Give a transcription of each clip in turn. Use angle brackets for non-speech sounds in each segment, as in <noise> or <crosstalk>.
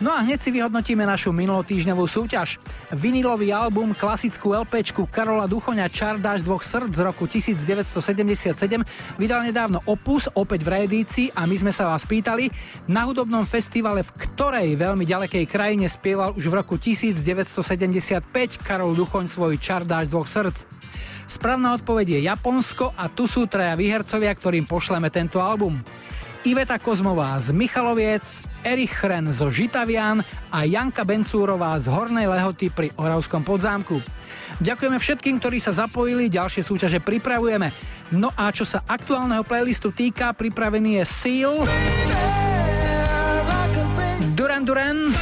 No a hneď si vyhodnotíme našu minulotýžňovú súťaž. Vinilový album, klasickú LPčku Karola Duchoňa Čardáš dvoch srdc z roku 1977 vydal nedávno Opus, opäť v reedícii a my sme sa vás pýtali, na hudobnom festivale v ktorej veľmi ďalekej krajine spieval už v roku 1975 Karol Duchoň svoj Čardáš dvoch srdc. Správna odpoveď je Japonsko a tu sú traja výhercovia, ktorým pošleme tento album. Iveta Kozmová z Michaloviec, Erich Chren zo Žitavian a Janka Bencúrová z Hornej Lehoty pri Oravskom podzámku. Ďakujeme všetkým, ktorí sa zapojili, ďalšie súťaže pripravujeme. No a čo sa aktuálneho playlistu týka, pripravený je Seal, Duran Duran,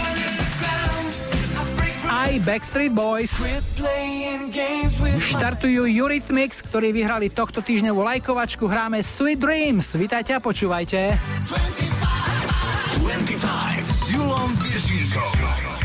aj Backstreet Boys. Štartujú Eurythmics, ktorí vyhrali tohto týždňovú lajkovačku. Hráme Sweet Dreams. Vítajte a počúvajte. 25, 25 s Julom Viršíkom.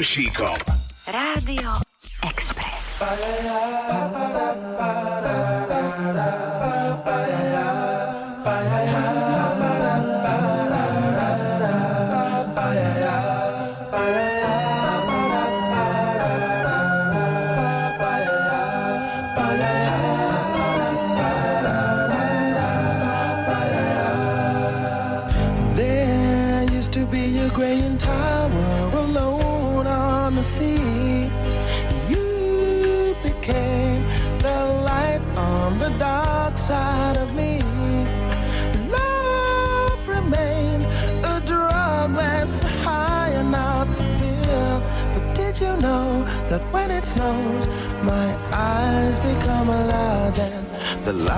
Piršíkom.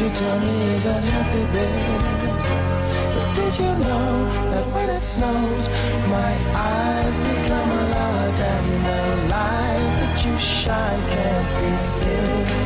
You tell me is that healthy, baby? But did you know that when it snows, my eyes become large and the light that you shine can't be seen?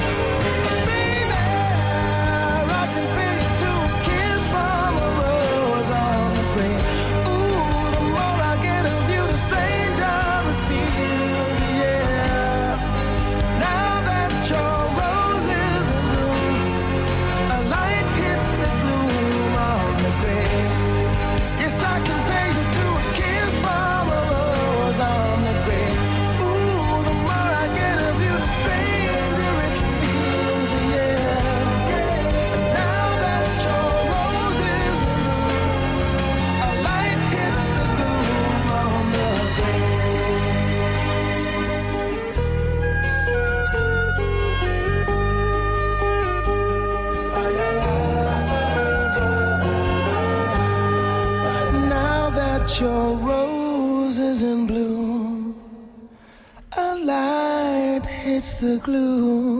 The glue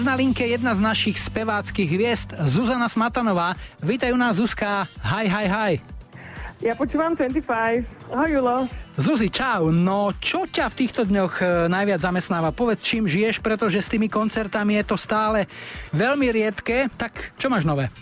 Dnes na linke jedna z našich speváckých hviezd, Zuzana Smatanová. Vítajú nás, Zuzka. Hi, hi, hi. Ja počúvam 25. Ahoj, Julo. Zuzi, čau. No, čo ťa v týchto dňoch e, najviac zamestnáva? Povedz, čím žiješ, pretože s tými koncertami je to stále veľmi riedke. Tak, čo máš nové?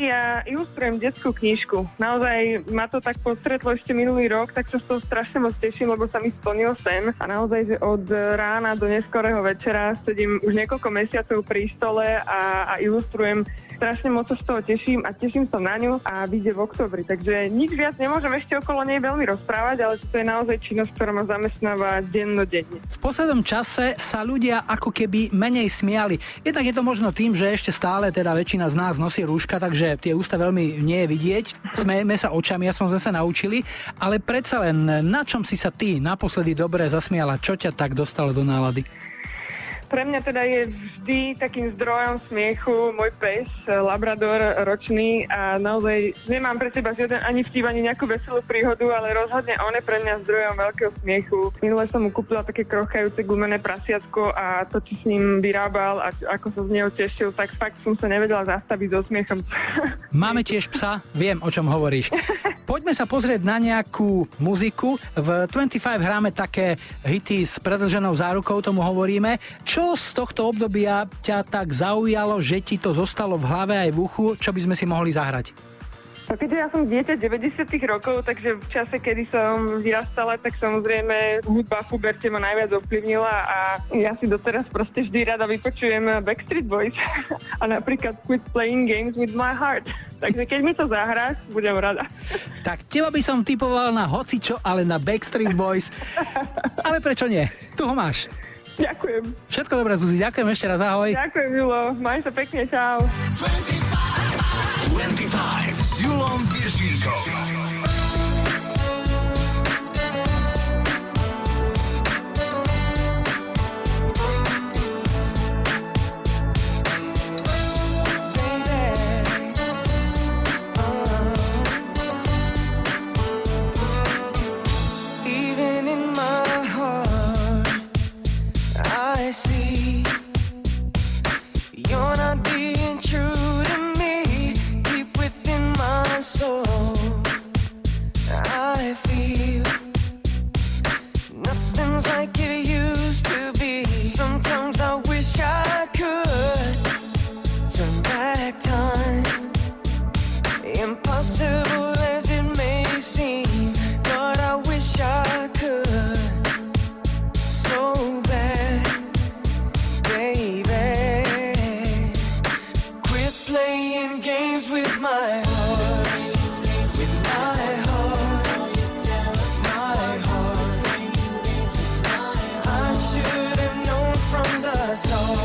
Ja ilustrujem detskú knižku. Naozaj ma to tak postretlo ešte minulý rok, tak sa z toho strašne moc teším, lebo sa mi splnil sen. A naozaj, že od rána do neskorého večera sedím už niekoľko mesiacov pri stole a, a ilustrujem strašne moc sa z toho teším a teším sa na ňu a vyjde v oktobri. Takže nič viac nemôžem ešte okolo nej veľmi rozprávať, ale to je naozaj činnosť, ktorá ma zamestnáva dennodenne. V poslednom čase sa ľudia ako keby menej smiali. Jednak je to možno tým, že ešte stále teda väčšina z nás nosí rúška, takže tie ústa veľmi nie je vidieť. Smejeme sa očami, ja som sa naučili, ale predsa len na čom si sa ty naposledy dobre zasmiala? Čo ťa tak dostalo do nálady? Pre mňa teda je vždy takým zdrojom smiechu môj pes, Labrador ročný a naozaj nemám pre seba žiaden ani vtip, ani nejakú veselú príhodu, ale rozhodne on je pre mňa zdrojom veľkého smiechu. Minule som mu kúpila také krochajúce gumené prasiatko a to, čo s ním vyrábal a ako sa z neho tešil, tak fakt som sa nevedela zastaviť so smiechom. <laughs> Máme tiež psa, viem, o čom hovoríš. <laughs> Poďme sa pozrieť na nejakú muziku. V 25 hráme také hity s predlženou zárukou, tomu hovoríme. Čo čo z tohto obdobia ťa tak zaujalo, že ti to zostalo v hlave aj v uchu, čo by sme si mohli zahrať? No keďže ja som dieťa 90 rokov, takže v čase, kedy som vyrastala, tak samozrejme hudba v Huberte ma najviac ovplyvnila a ja si doteraz proste vždy rada vypočujem Backstreet Boys <laughs> a napríklad Quit Playing Games with My Heart. <laughs> Takže keď mi to zahráš, budem rada. Tak teba by som typoval na hocičo, ale na Backstreet Boys. Ale prečo nie? Tu ho máš. Ďakujem. Všetko dobré, Zuzi, ďakujem ešte raz, ahoj. Ďakujem, Julo, maj sa pekne, čau. 25, 25 s Julom Viršíkom. I see you're not being true to me, deep within my soul. I feel nothing's like it used to be. Sometimes I wish I could turn back time, impossible as it may seem, but I wish I could. stone.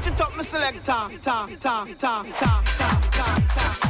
Switch it up, my selector. Ta, ta, ta, ta, ta, ta, ta, ta.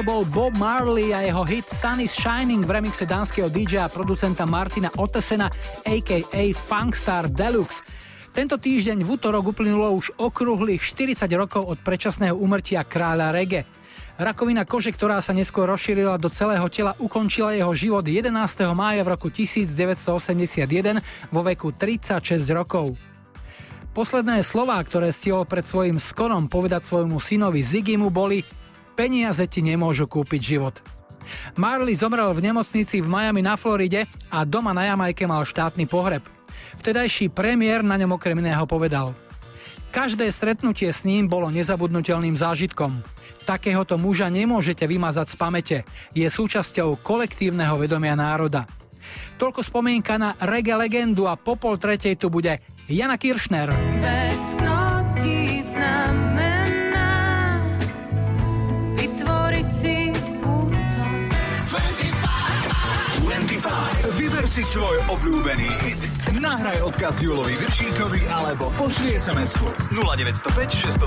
Toto bol Bob Marley a jeho hit Sun is Shining v remixe dánskeho DJ a producenta Martina Otesena aka Funkstar Deluxe. Tento týždeň v útorok uplynulo už okrúhlych 40 rokov od predčasného umrtia kráľa reggae. Rakovina kože, ktorá sa neskôr rozšírila do celého tela, ukončila jeho život 11. mája v roku 1981 vo veku 36 rokov. Posledné slová, ktoré stihol pred svojim skorom povedať svojmu synovi Zigimu boli Peniaze ti nemôžu kúpiť život. Marley zomrel v nemocnici v Miami na Floride a doma na Jamajke mal štátny pohreb. Vtedajší premiér na ňom okrem iného povedal Každé stretnutie s ním bolo nezabudnutelným zážitkom. Takéhoto muža nemôžete vymazať z pamäte. Je súčasťou kolektívneho vedomia národa. Toľko spomienka na reggae legendu a po pol tretej tu bude Jana Kiršner. Vec si svoj obľúbený hit. Nahraj odkaz Julovi Viršíkovi alebo pošli SMS-ku 0905 612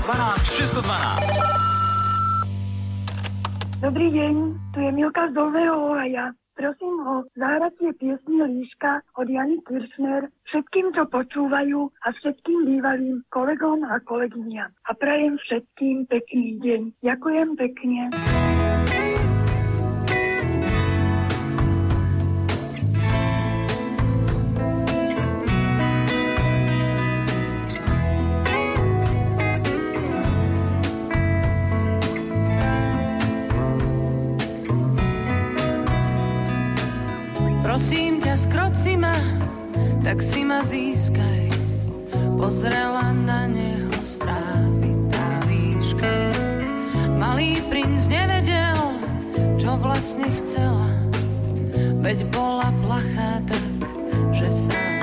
612. Dobrý deň, tu je Milka z Dolného Ohaja. Prosím o zahratie piesni Líška od Jany Kiršner všetkým, čo počúvajú a všetkým bývalým kolegom a kolegyňam. A prajem všetkým pekný deň. Ďakujem pekne. Prosím ťa, skroci ma, tak si ma získaj. Pozrela na neho strávitá líška. Malý princ nevedel, čo vlastne chcela, veď bola plachá tak, že sa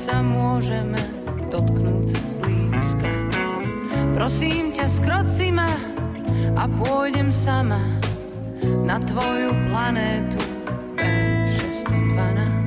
sa môžeme dotknúť zblízka. Prosím ťa, skroci ma a pôjdem sama na tvoju planétu P612.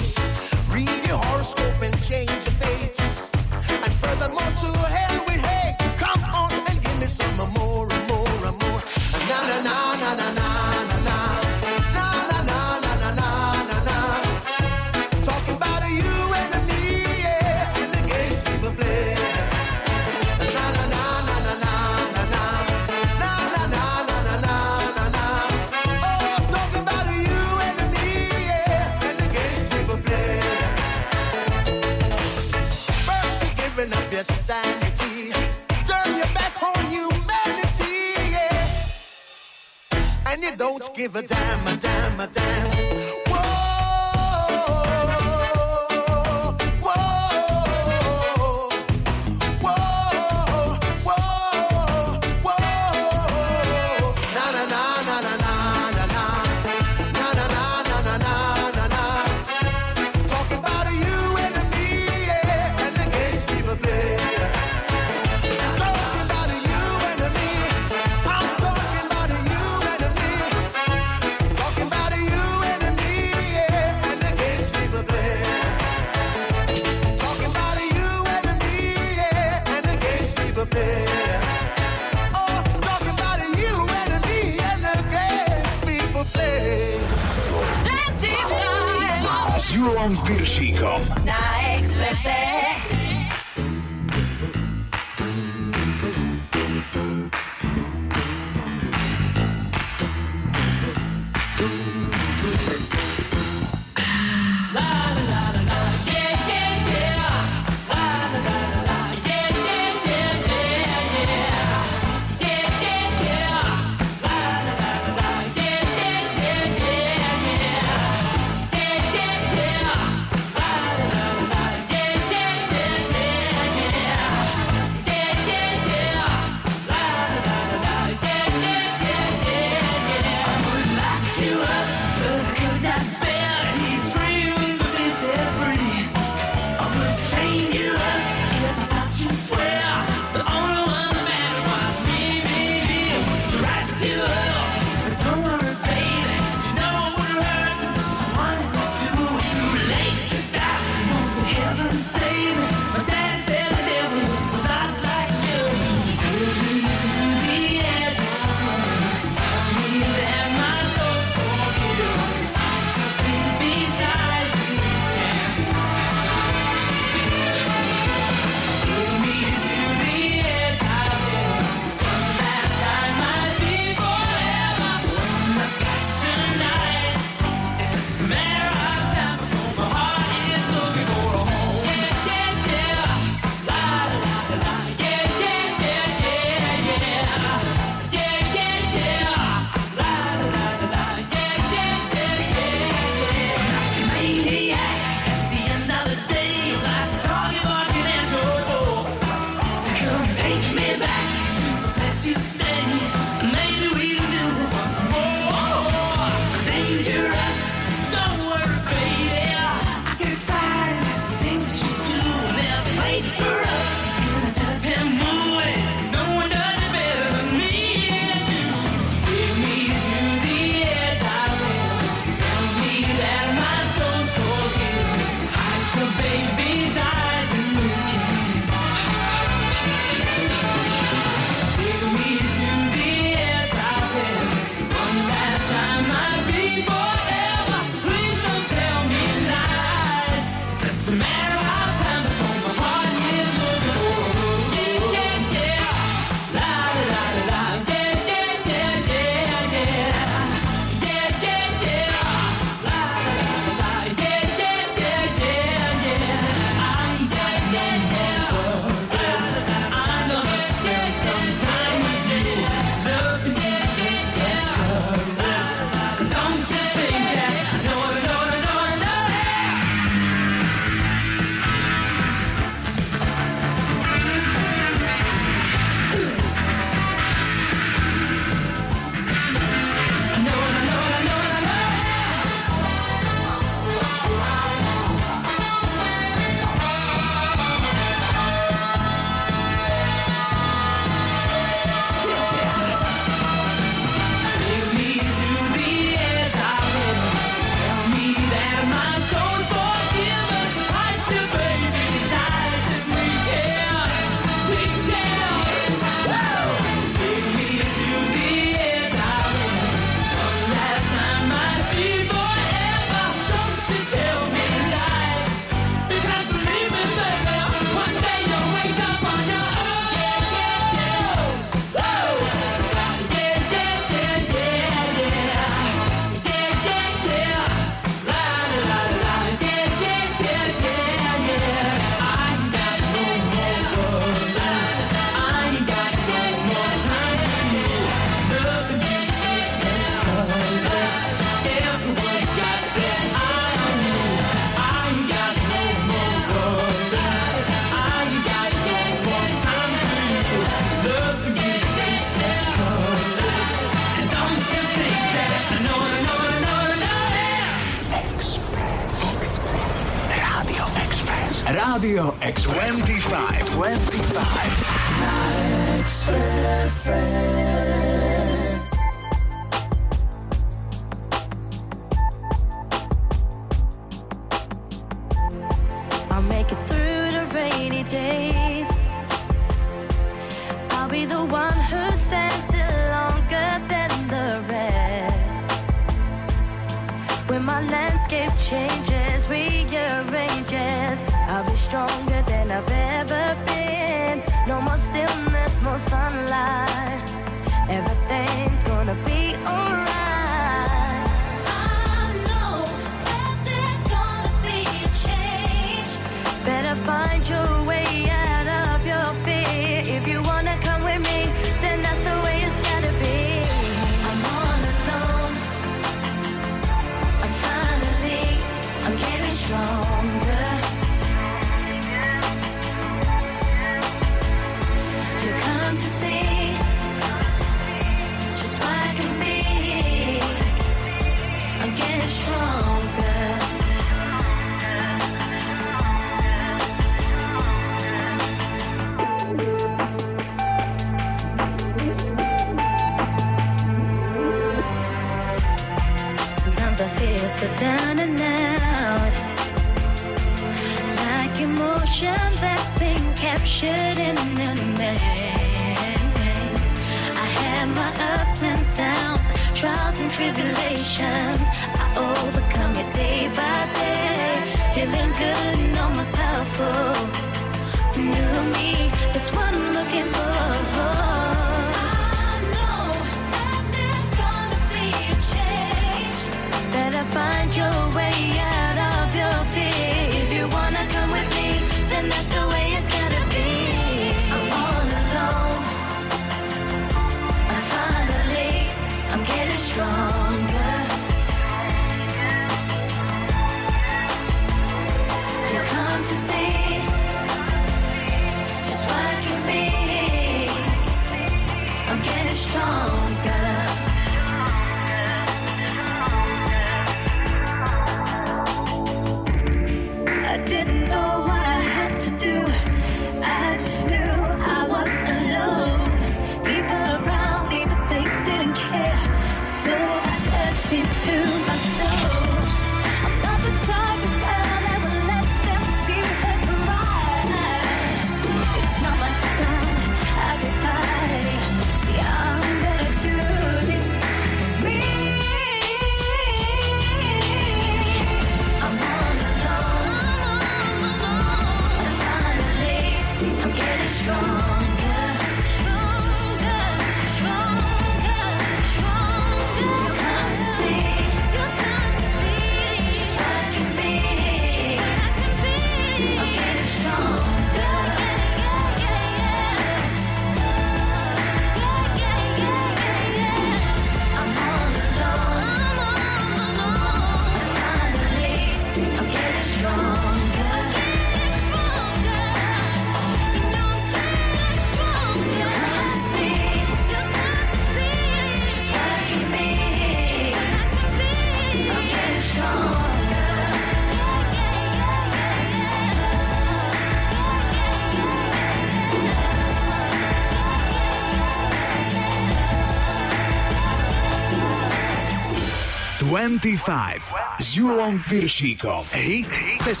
S Julom Piršíkom. Hit cez.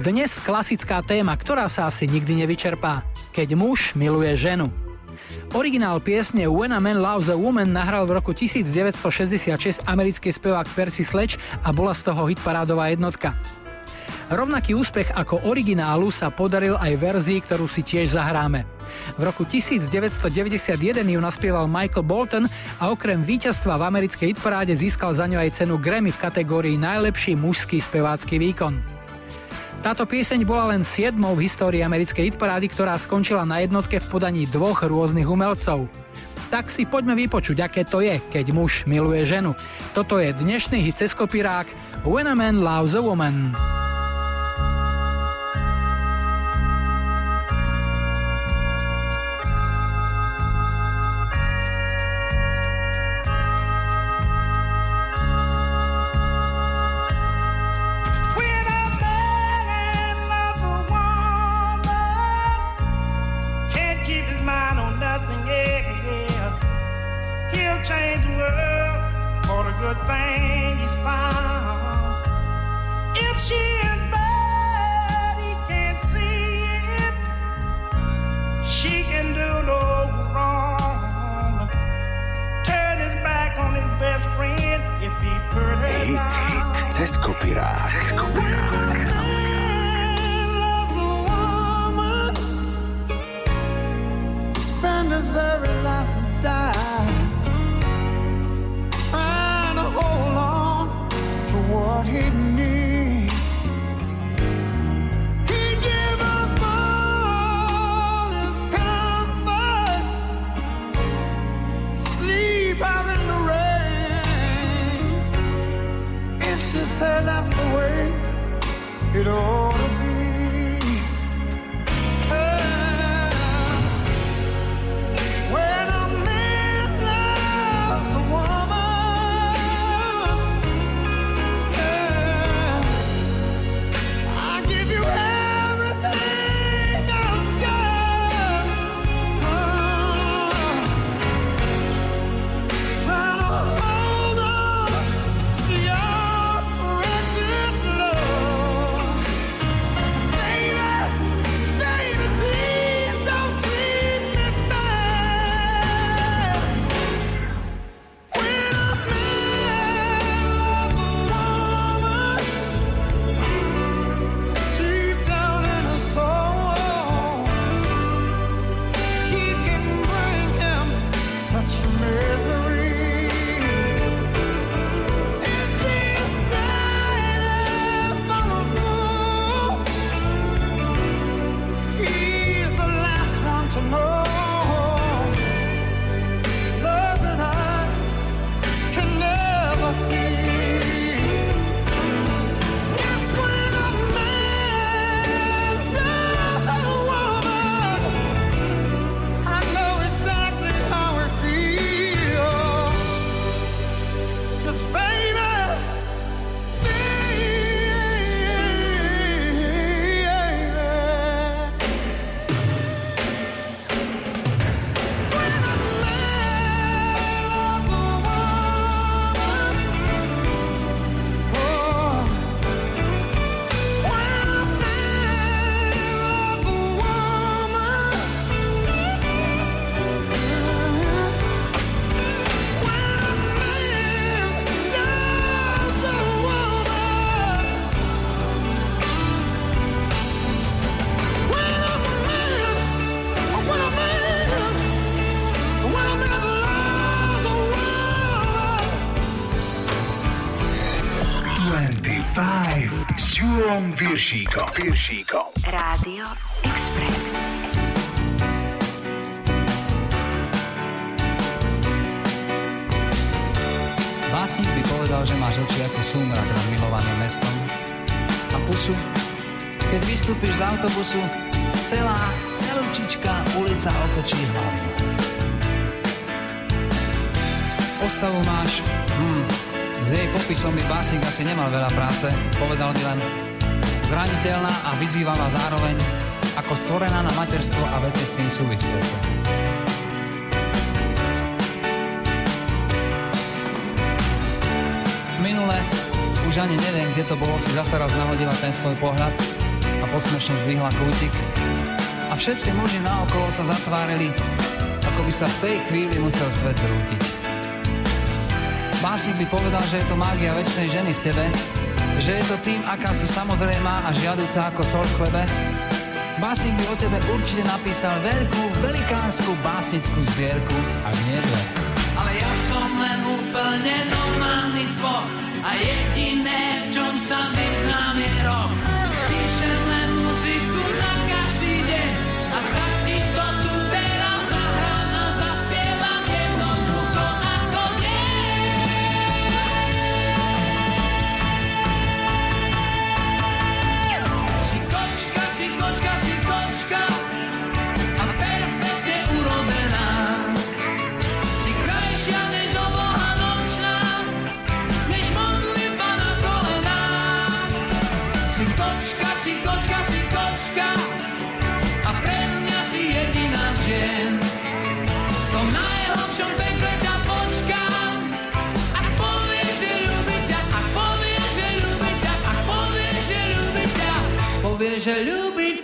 Dnes klasická téma, ktorá sa asi nikdy nevyčerpá. Keď muž miluje ženu. Originál piesne When a Man Loves a Woman nahral v roku 1966 americký spevák Percy Sledge a bola z toho hitparádová jednotka. Rovnaký úspech ako originálu sa podaril aj verzii, ktorú si tiež zahráme. V roku 1991 ju naspieval Michael Bolton a okrem víťazstva v americkej hitparáde získal za ňu aj cenu Grammy v kategórii Najlepší mužský spevácky výkon. Táto pieseň bola len siedmou v histórii americkej hitparády, ktorá skončila na jednotke v podaní dvoch rôznych umelcov. Tak si poďme vypočuť, aké to je, keď muž miluje ženu. Toto je dnešný hit cez kopirák When a Man Loves a Woman. Julom Viršíkom. Viršíkom. Rádio Express. Básnik by povedal, že máš oči ako súmrak nad milovaným mestom. A pusu, keď vystúpiš z autobusu, celá, celúčička ulica otočí hlavu. Postavu máš, hm, s jej popisom by básnik asi nemal veľa práce, povedal by len zraniteľná a vyzývala zároveň ako stvorená na materstvo a veci s tým súvisiace. Minule, už ani neviem, kde to bolo, si zase raz nahodila ten svoj pohľad a posmešne zdvihla kútik. A všetci muži naokolo sa zatvárili, ako by sa v tej chvíli musel svet zrútiť. Básnik by povedal, že je to mágia väčšnej ženy v tebe, že je to tým, aká si samozrejmá a žiaduca ako sol v chlebe. Básnik by o tebe určite napísal veľkú, velikánsku básnickú zbierku, ak nie. Ale ja som len úplne normálny a jediné, v čom sa vyznám je rok.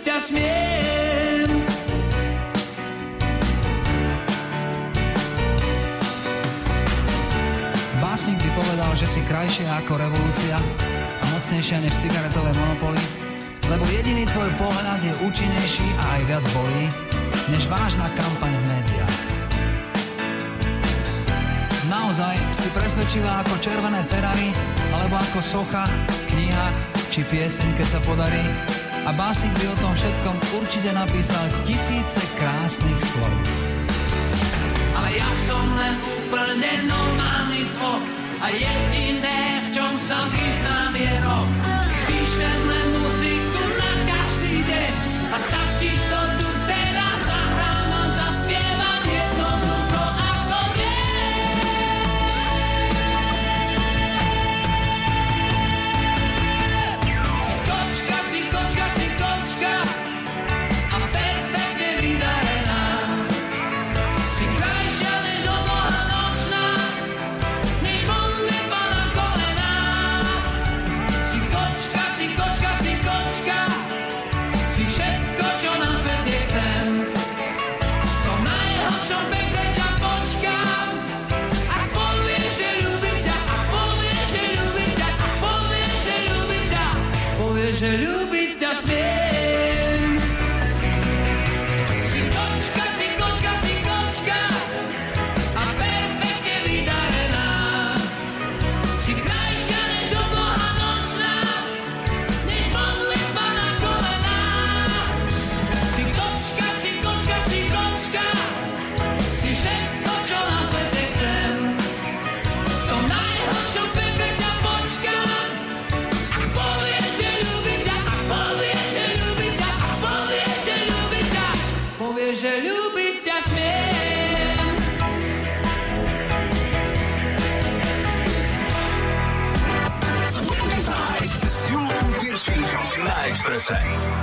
Ťa smiem. Básnik by povedal, že si krajšia ako revolúcia a mocnejšia než cigaretové monopoly, lebo jediný tvoj pohľad je účinnejší a aj viac bolí, než vážna kampaň v médiách. Naozaj si presvedčivá ako červené Ferrari, alebo ako socha, kniha či pieseň, keď sa podarí. A básnik by o tom všetkom určite napísal tisíce krásnych slov. Ale ja som len úplne normálny cvok a jediné, v čom sa vyznám je rok. Na Exprese.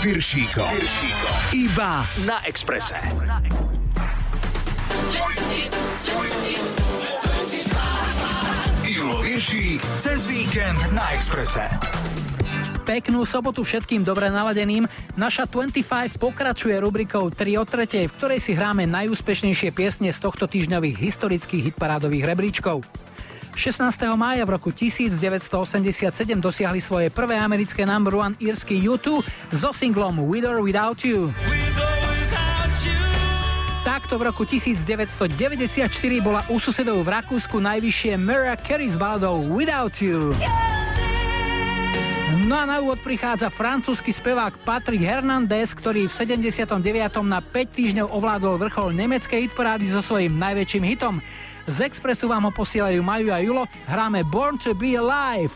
Piršíko. Piršíko. Iba na Exprese. Na, na, cez víkend na Exprese. Peknú sobotu všetkým dobre naladeným. Naša 25 pokračuje rubrikou 3 o 3, v ktorej si hráme najúspešnejšie piesne z tohto týždňových historických hitparádových rebríčkov. 16. mája v roku 1987 dosiahli svoje prvé americké number one írsky YouTube so singlom With Without You. With or without you. Takto v roku 1994 bola u susedov v Rakúsku najvyššie Mariah Carey s baladou Without You. Yeah! No a na úvod prichádza francúzsky spevák Patrick Hernandez, ktorý v 79. na 5 týždňov ovládol vrchol nemeckej hitparády so svojím najväčším hitom. Z Expressu vám ho posielajú Maju a Julo, hráme Born to be Alive.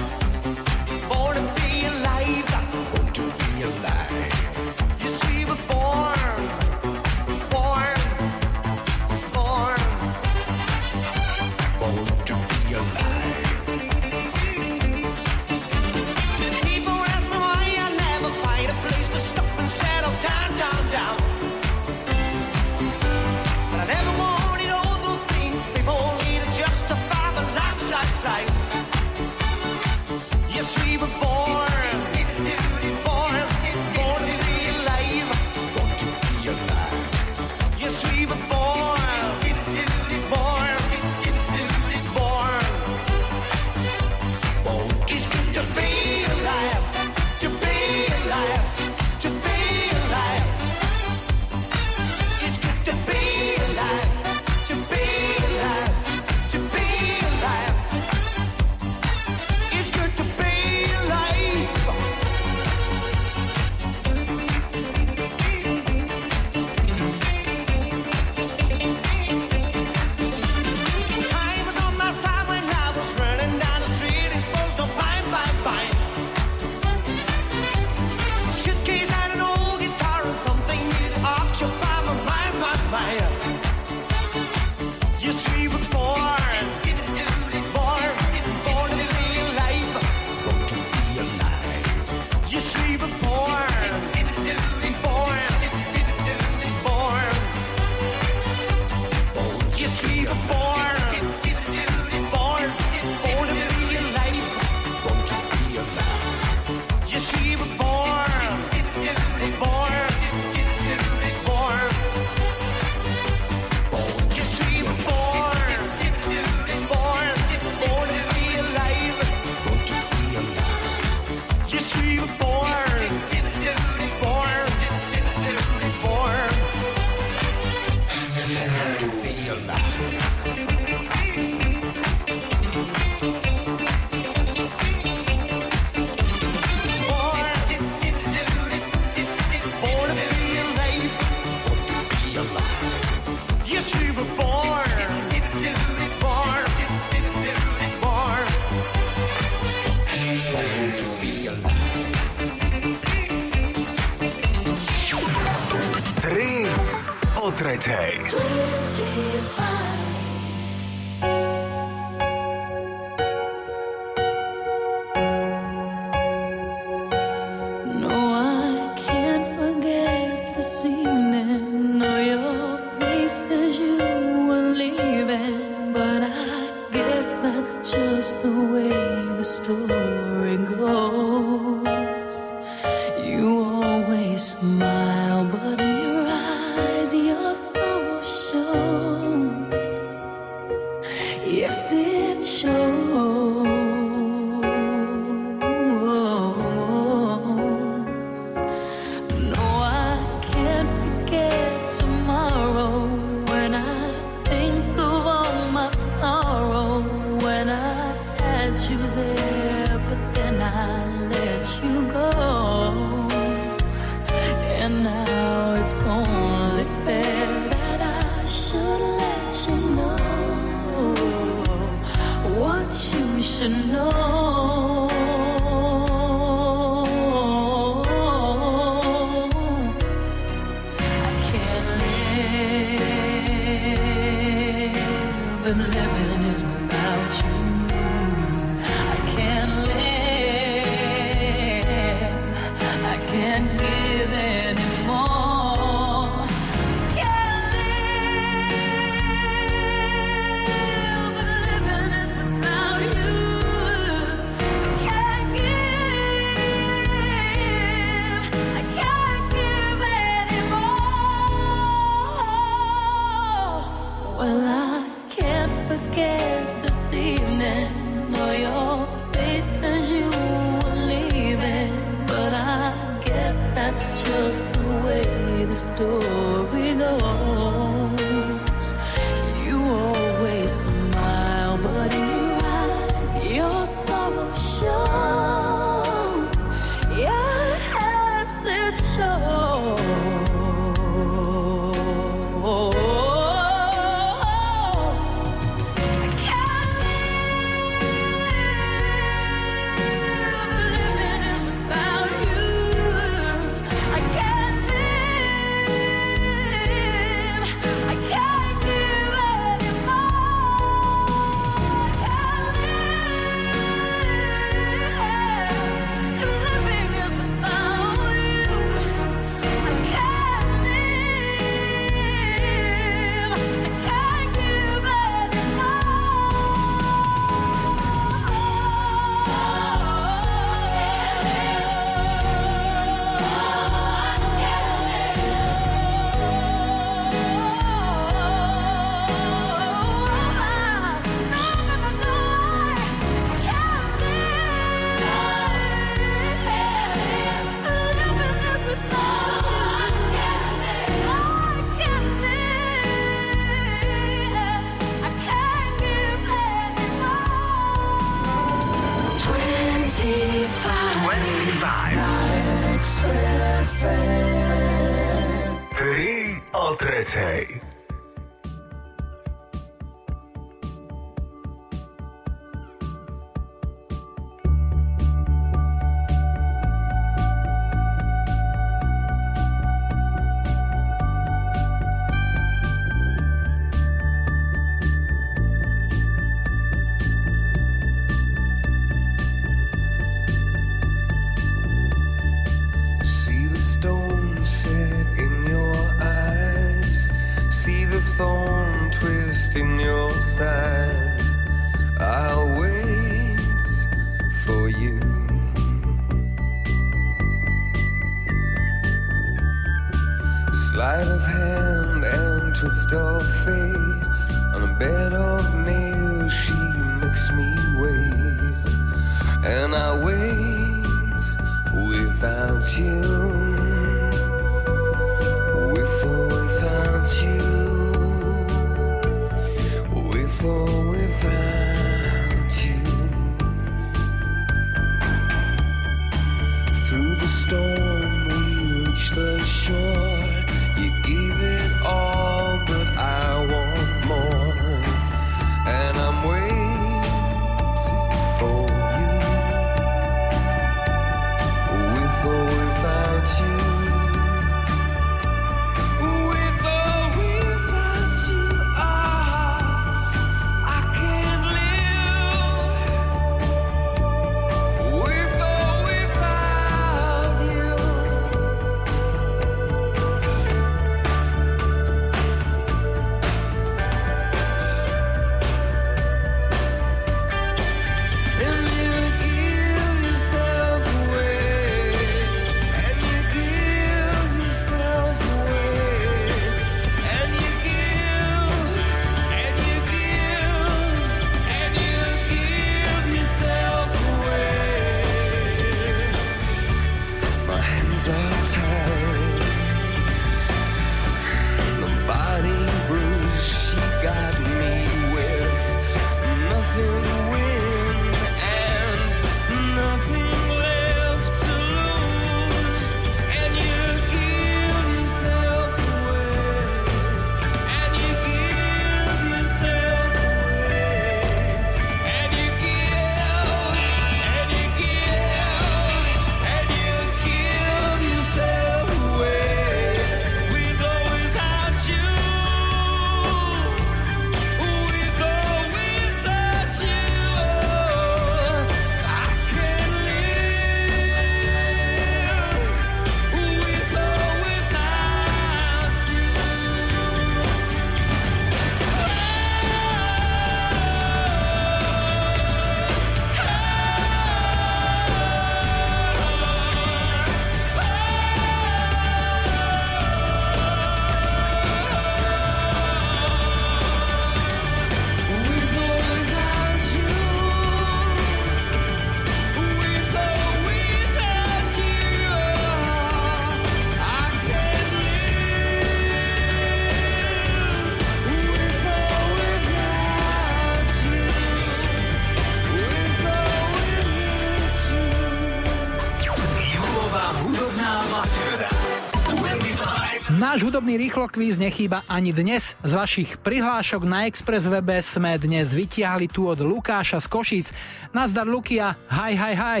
Hudobný rýchlokvíz nechýba ani dnes. Z vašich prihlášok na Express webe sme dnes vytiahli tu od Lukáša z Košíc. Nazdar Lukia, hi, hi, hi.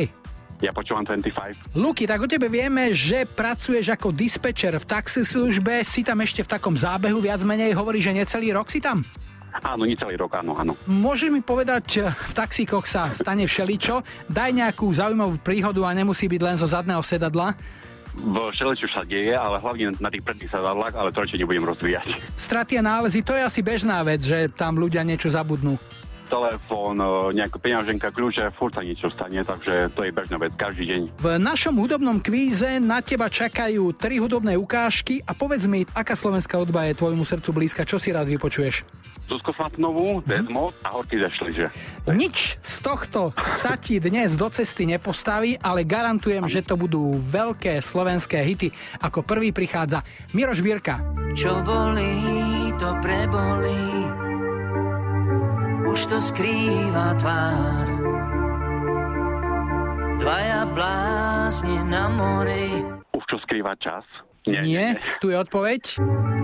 Ja počúvam 25. Luky, tak o tebe vieme, že pracuješ ako dispečer v taxislužbe, si tam ešte v takom zábehu, viac menej hovorí, že necelý rok si tam? Áno, nie celý rok, áno, áno. Môžeš mi povedať, v taxíkoch sa stane všeličo, daj nejakú zaujímavú príhodu a nemusí byť len zo zadného sedadla. V všeličo sa deje, ale hlavne na tých predných sedadlách, ale to nebudem rozvíjať. Straty a nálezy, to je asi bežná vec, že tam ľudia niečo zabudnú. Telefón, e, nejaká peňaženka, kľúče, furt sa niečo stane, takže to je bežná vec každý deň. V našom hudobnom kvíze na teba čakajú tri hudobné ukážky a povedz mi, aká slovenská hudba je tvojmu srdcu blízka, čo si rád vypočuješ? Zuzko Slatnovú, Desmod a Horky zešli, že? Nič z tohto sa ti dnes do cesty nepostaví, ale garantujem, že to budú veľké slovenské hity. Ako prvý prichádza Miroš Bírka. Čo bolí, to prebolí, už to skrýva tvár. Dvaja blázni na mori, Už čo skrýva čas? Nie, tu je odpoveď.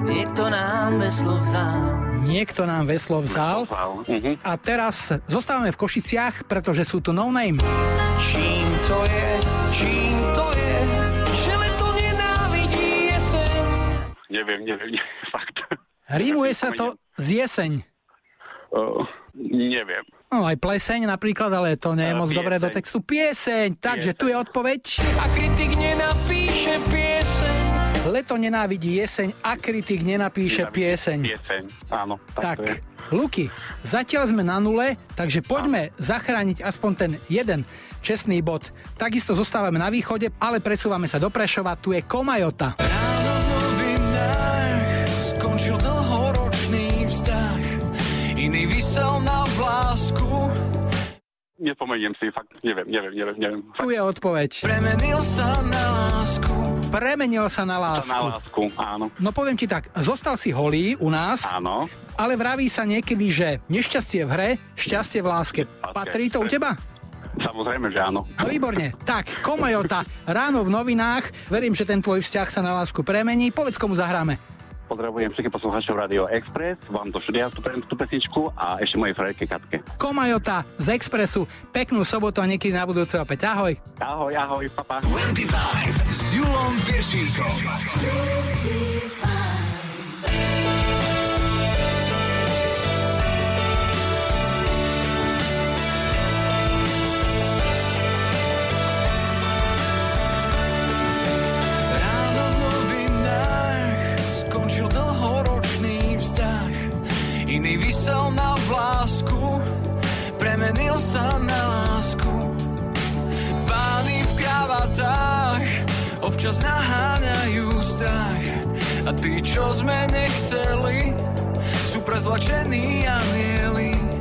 niekto nám veslo vzal. Niekto nám veslo vzal. Mhm. A teraz zostávame v Košiciach, pretože sú tu no name. Čím to je, čím to je, že leto nenávidí jeseň. Neviem, neviem, neviem, <laughs> fakt. Rímuje sa to z jeseň. Uh, neviem. No aj pleseň napríklad, ale to nie je moc dobré do textu. Pieseň, takže tu je odpoveď. A kritik nenapíše pieseň. Leto nenávidí jeseň a kritik nenapíše pieseň. Pieseň, áno. Tak, Tak, to je. Luky, zatiaľ sme na nule, takže poďme zachrániť aspoň ten jeden čestný bod. Takisto zostávame na východe, ale presúvame sa do Prešova, tu je Komajota. Ráno Iný vysel na vlásku. Nespomeniem si, fakt, neviem, neviem, neviem, neviem. Tu je odpoveď. Premenil sa na lásku. Premenil sa na Na lásku. lásku, áno. No poviem ti tak, zostal si holý u nás, Áno. ale vraví sa niekedy, že nešťastie v hre, šťastie v láske. Patrí to u teba? Samozrejme, že áno. No výborne. Tak, Komajota, ráno v novinách. Verím, že ten tvoj vzťah sa na lásku premení. Povedz, komu zahráme. Pozdravujem všetkých poslucháčov Radio Express, vám do štúdia tú, tú pesničku a ešte mojej frajerke Katke. Komajota z Expressu. Peknú sobotu a niekedy na budúce opäť. Ahoj. Ahoj, ahoj, papa. 25 s Julom Viršíkom. Iný vysel na vlásku, premenil sa na lásku. Pány v kravatách občas naháňajú strach. A tí, čo sme nechceli, sú prezlačení anieli.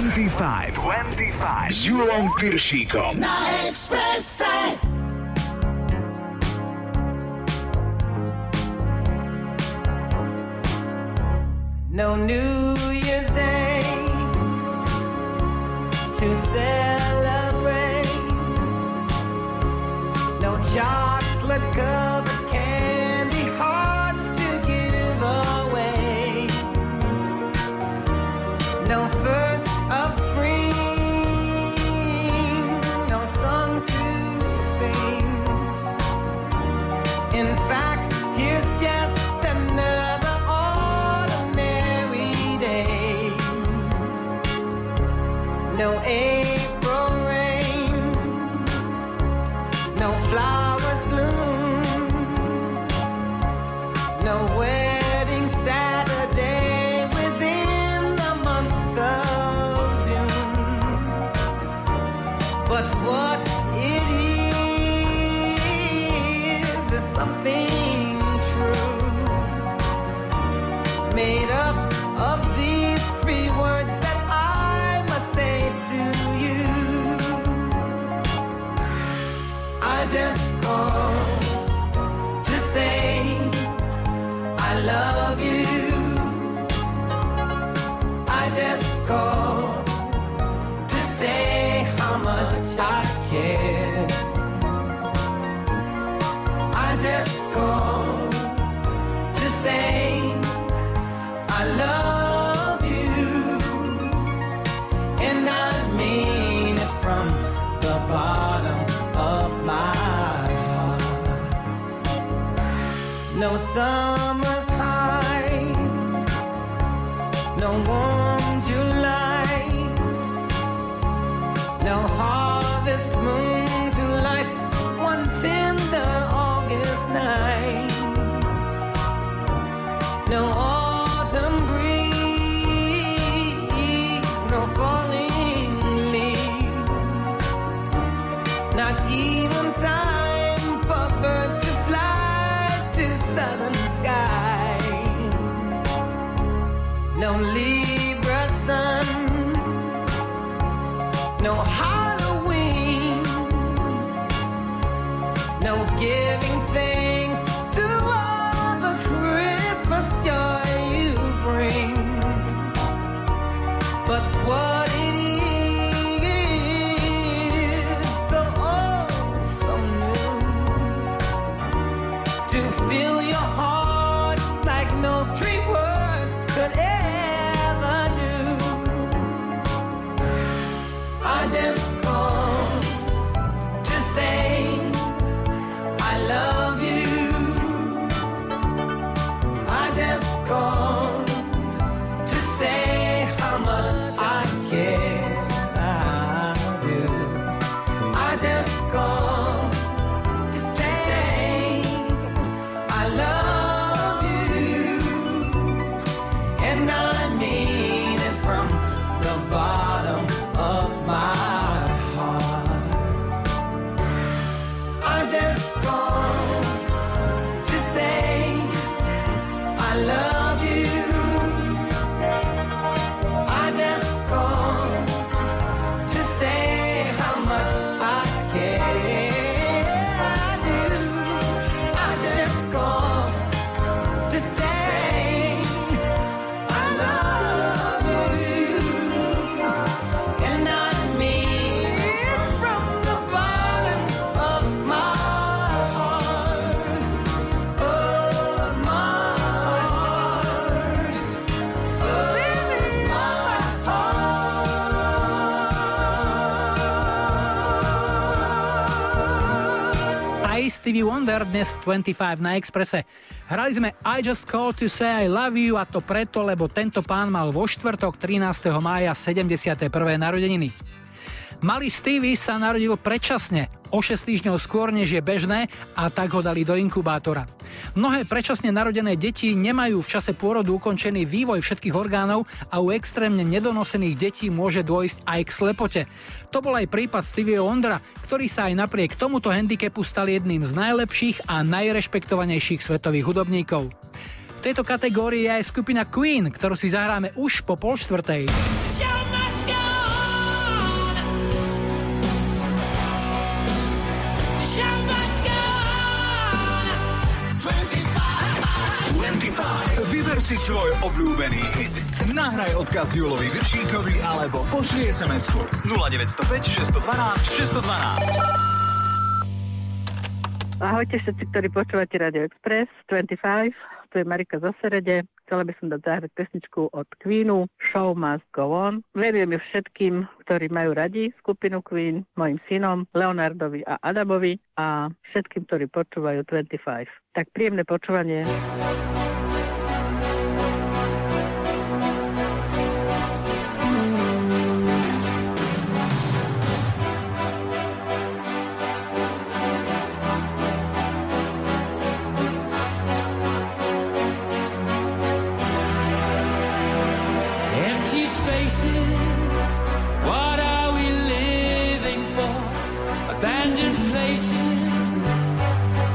25. 25. Zero on Piersikom. Na 25 na Exprese. Hrali sme I Just Call to Say I Love You a to preto, lebo tento pán mal vo štvrtok 13. mája 71. narodeniny. Malý Stevie sa narodil predčasne, o 6 týždňov skôr než je bežné a tak ho dali do inkubátora. Mnohé predčasne narodené deti nemajú v čase pôrodu ukončený vývoj všetkých orgánov a u extrémne nedonosených detí môže dôjsť aj k slepote. To bol aj prípad Stevie Ondra, ktorý sa aj napriek tomuto handicapu stal jedným z najlepších a najrešpektovanejších svetových hudobníkov. V tejto kategórii je aj skupina Queen, ktorú si zahráme už po pol štvrtej. Si svoj obľúbený hit. Nahraj odkaz Julovi Viršíkovi alebo pošli SMS-ku 0905 612 612. Ahojte všetci, ktorí počúvate Radio Express 25, tu je Marika zo Serede. Chcela by som dať zahrať pesničku od Queenu Show Must Go On. Venujem ju všetkým, ktorí majú radi skupinu Queen, mojim synom Leonardovi a Adamovi a všetkým, ktorí počúvajú 25. Tak príjemné počúvanie.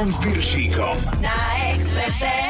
Julom Piršíkom. Na Expresse.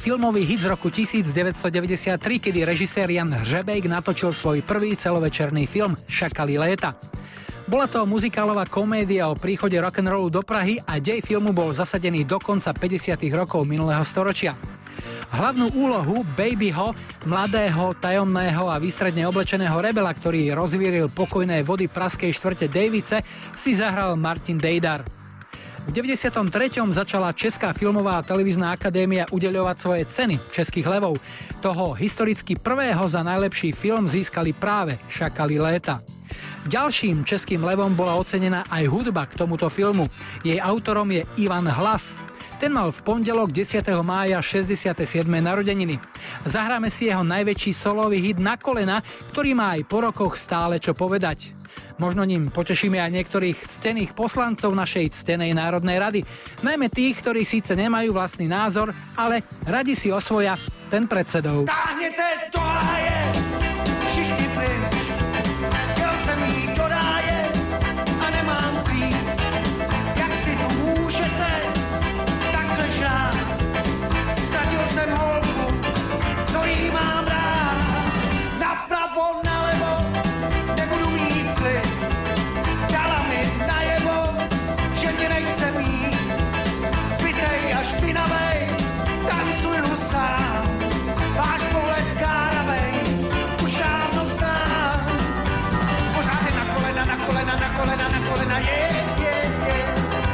Filmový hit z roku 1993, kedy režisér Jan Hřebejk natočil svoj prvý celovečerný film Šakali léta. Bola to muzikálová komédia o príchode rock'n'rollu do Prahy a dej filmu bol zasadený do konca 50. rokov minulého storočia. Hlavnú úlohu Babyho, mladého, tajomného a výstredne oblečeného rebela, ktorý rozvíril pokojné vody praskej štvrte Davice, si zahral Martin Dejdar. V 93. začala Česká filmová a televízna akadémia udeľovať svoje ceny českých levov. Toho historicky prvého za najlepší film získali práve Šakali léta. Ďalším českým levom bola ocenená aj hudba k tomuto filmu. Jej autorom je Ivan Hlas. Ten mal v pondelok 10. mája 67. narodeniny. Zahráme si jeho najväčší solový hit na kolena, ktorý má aj po rokoch stále čo povedať. Možno ním potešíme aj niektorých ctených poslancov našej ctenej Národnej rady. Najmä tých, ktorí síce nemajú vlastný názor, ale radi si osvoja ten predsedov. Táhněte do háje, všichni pryč. kolena, na kolena, je, je, je.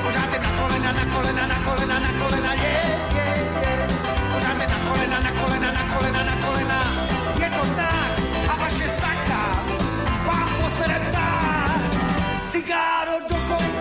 Pořád na kolena, na kolena, na kolena, na kolena, je, je, je. Pořád na kolena, na kolena, na kolena, na kolena. Je to tak a vaše sakra vám posere tak. Cigáro do kolena.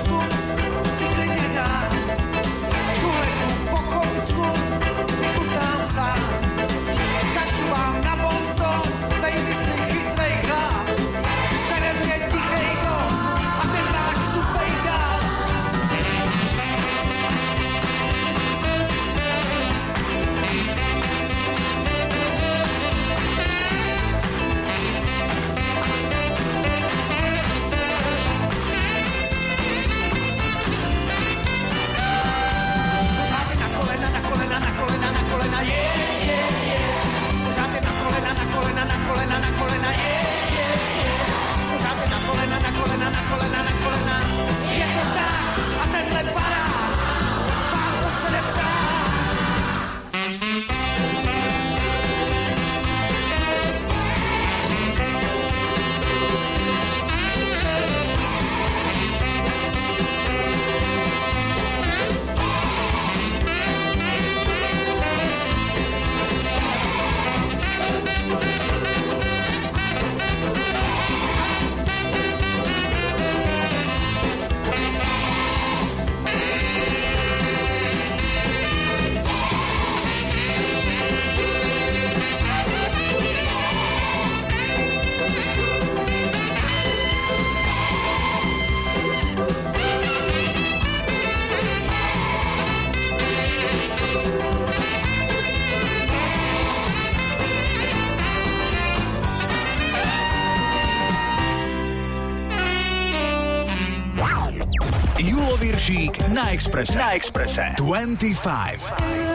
Expressa. Na 25.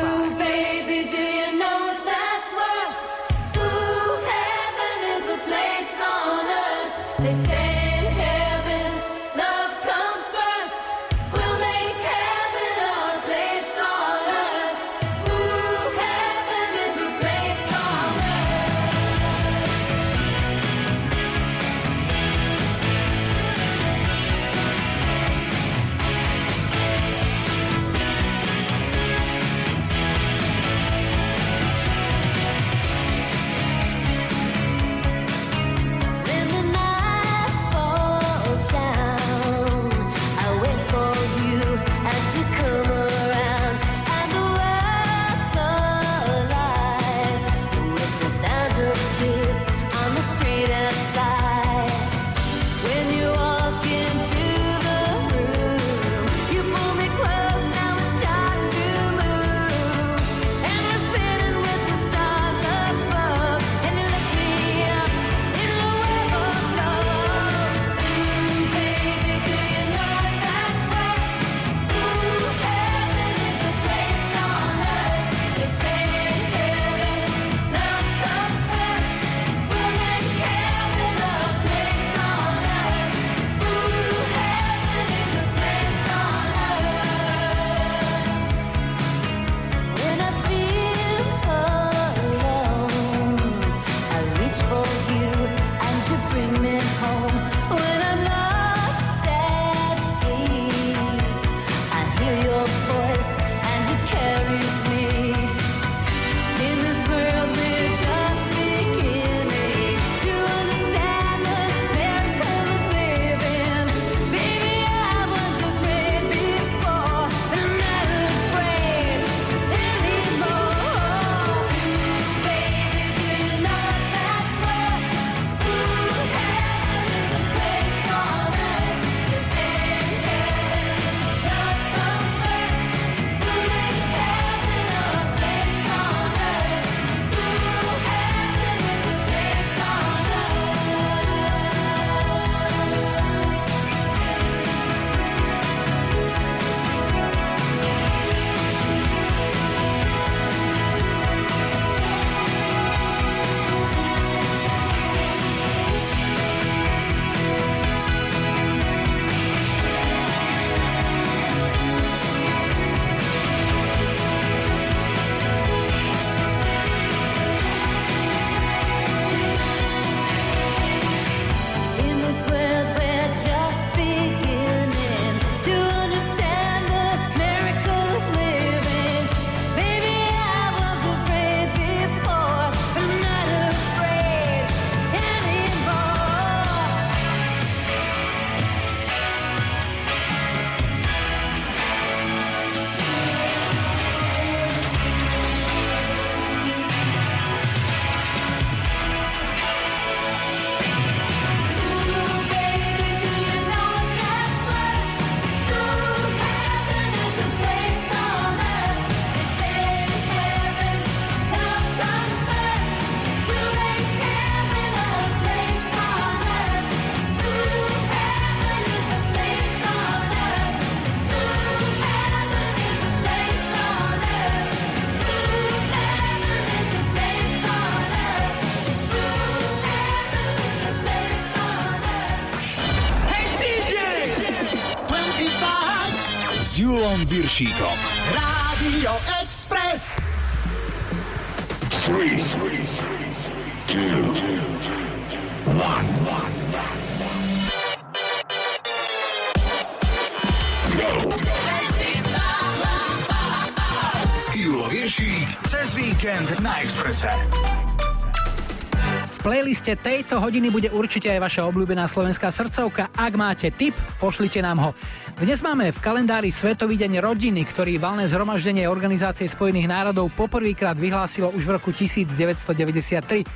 Julom Viršíkom. Rádio Express. Three, two, one, go. Julo Viršík cez víkend na Exprese. V playliste tejto hodiny bude určite aj vaša obľúbená slovenská srdcovka. Ak máte tip, pošlite nám ho. Dnes máme v kalendári Svetový deň rodiny, ktorý valné zhromaždenie Organizácie spojených národov poprvýkrát vyhlásilo už v roku 1993.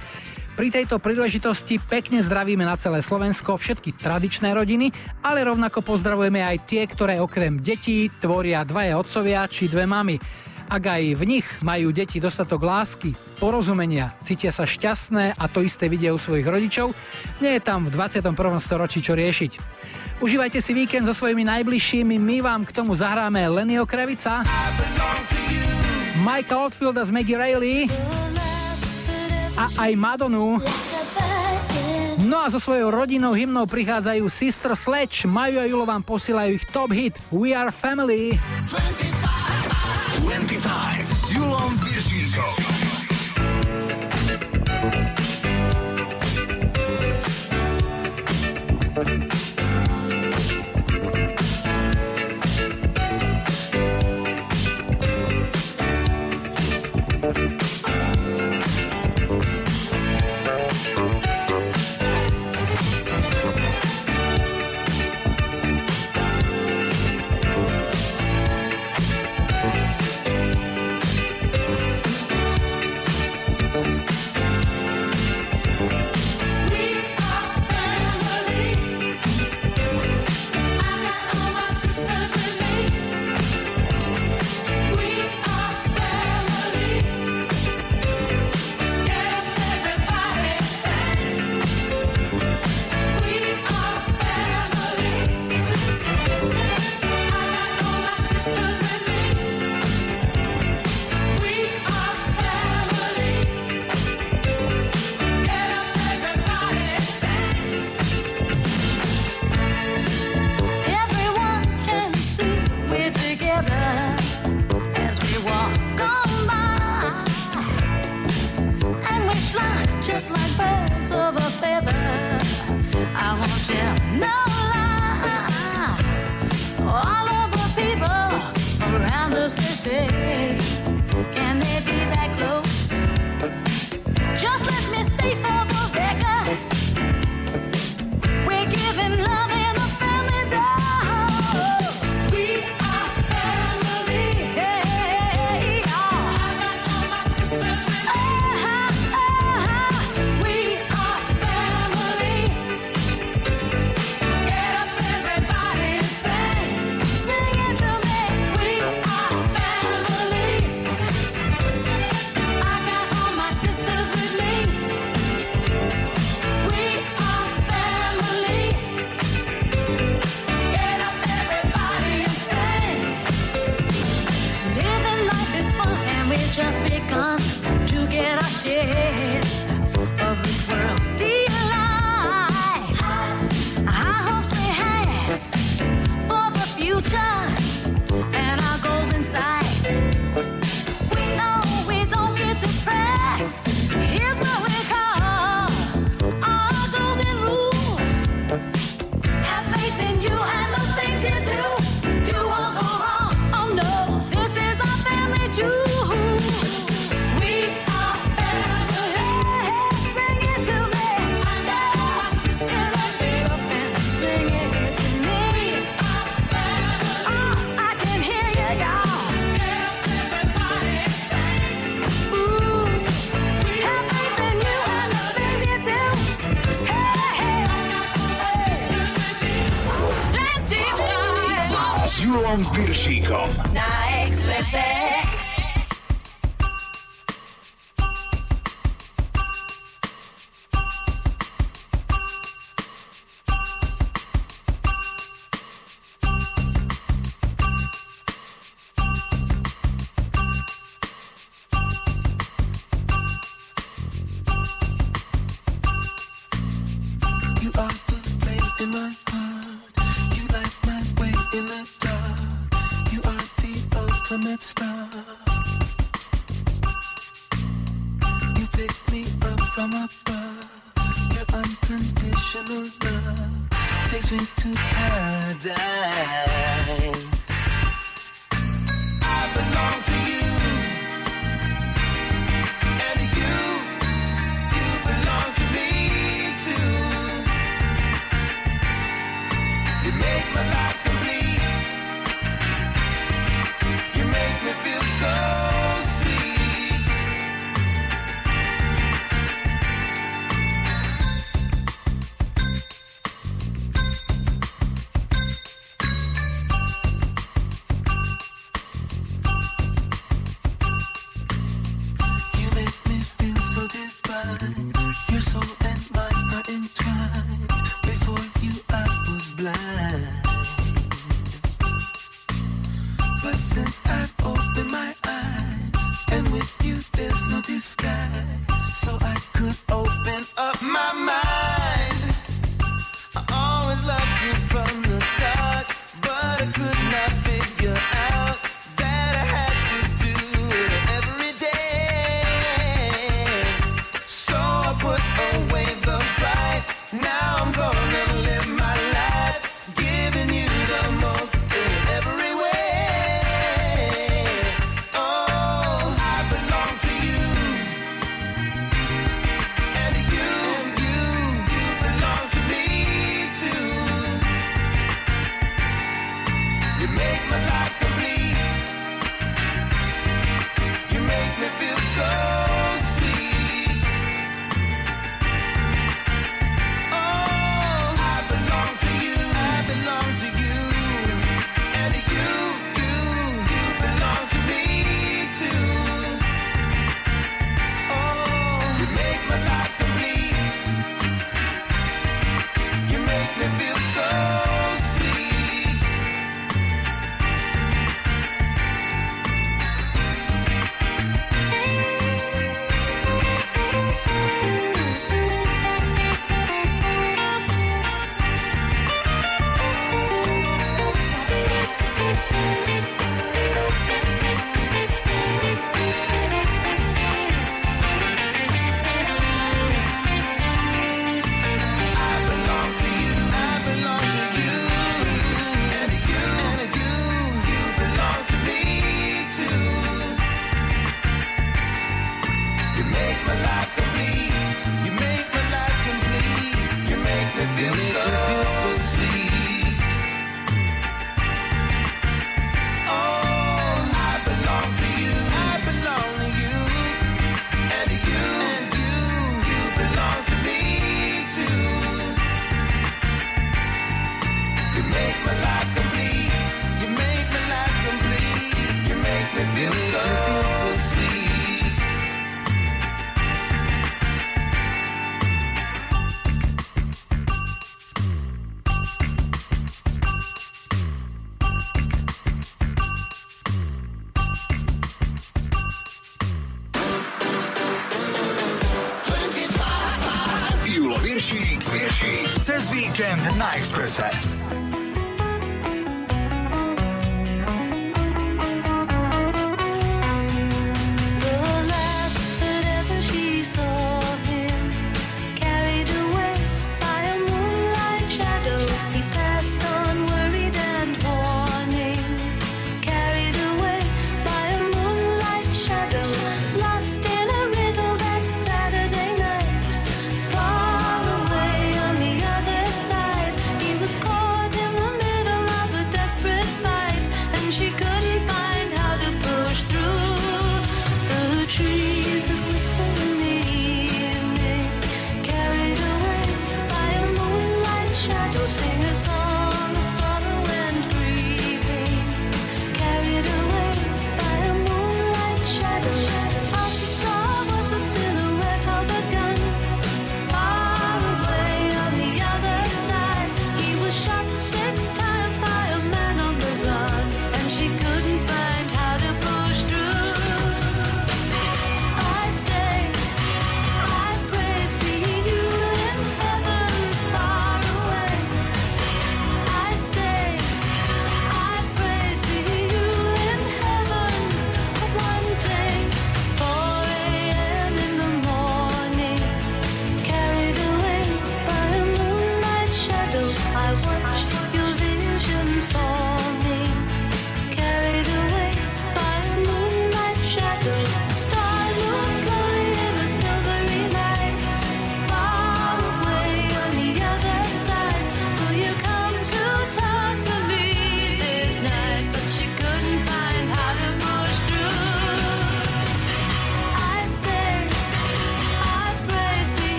Pri tejto príležitosti pekne zdravíme na celé Slovensko všetky tradičné rodiny, ale rovnako pozdravujeme aj tie, ktoré okrem detí tvoria dvaje otcovia či dve mamy. Ak aj v nich majú deti dostatok lásky, porozumenia, cítia sa šťastné a to isté vidia u svojich rodičov, nie je tam v 21. storočí čo riešiť. Užívajte si víkend so svojimi najbližšími, my vám k tomu zahráme Lennyho Krevica, Mike Oldfielda z Maggie Rayleigh a aj Madonu. No a so svojou rodinou hymnou prichádzajú Sister Sledge, Majo a Julo vám posielajú ich top hit We Are Family. 25 s Julom Viršíkom.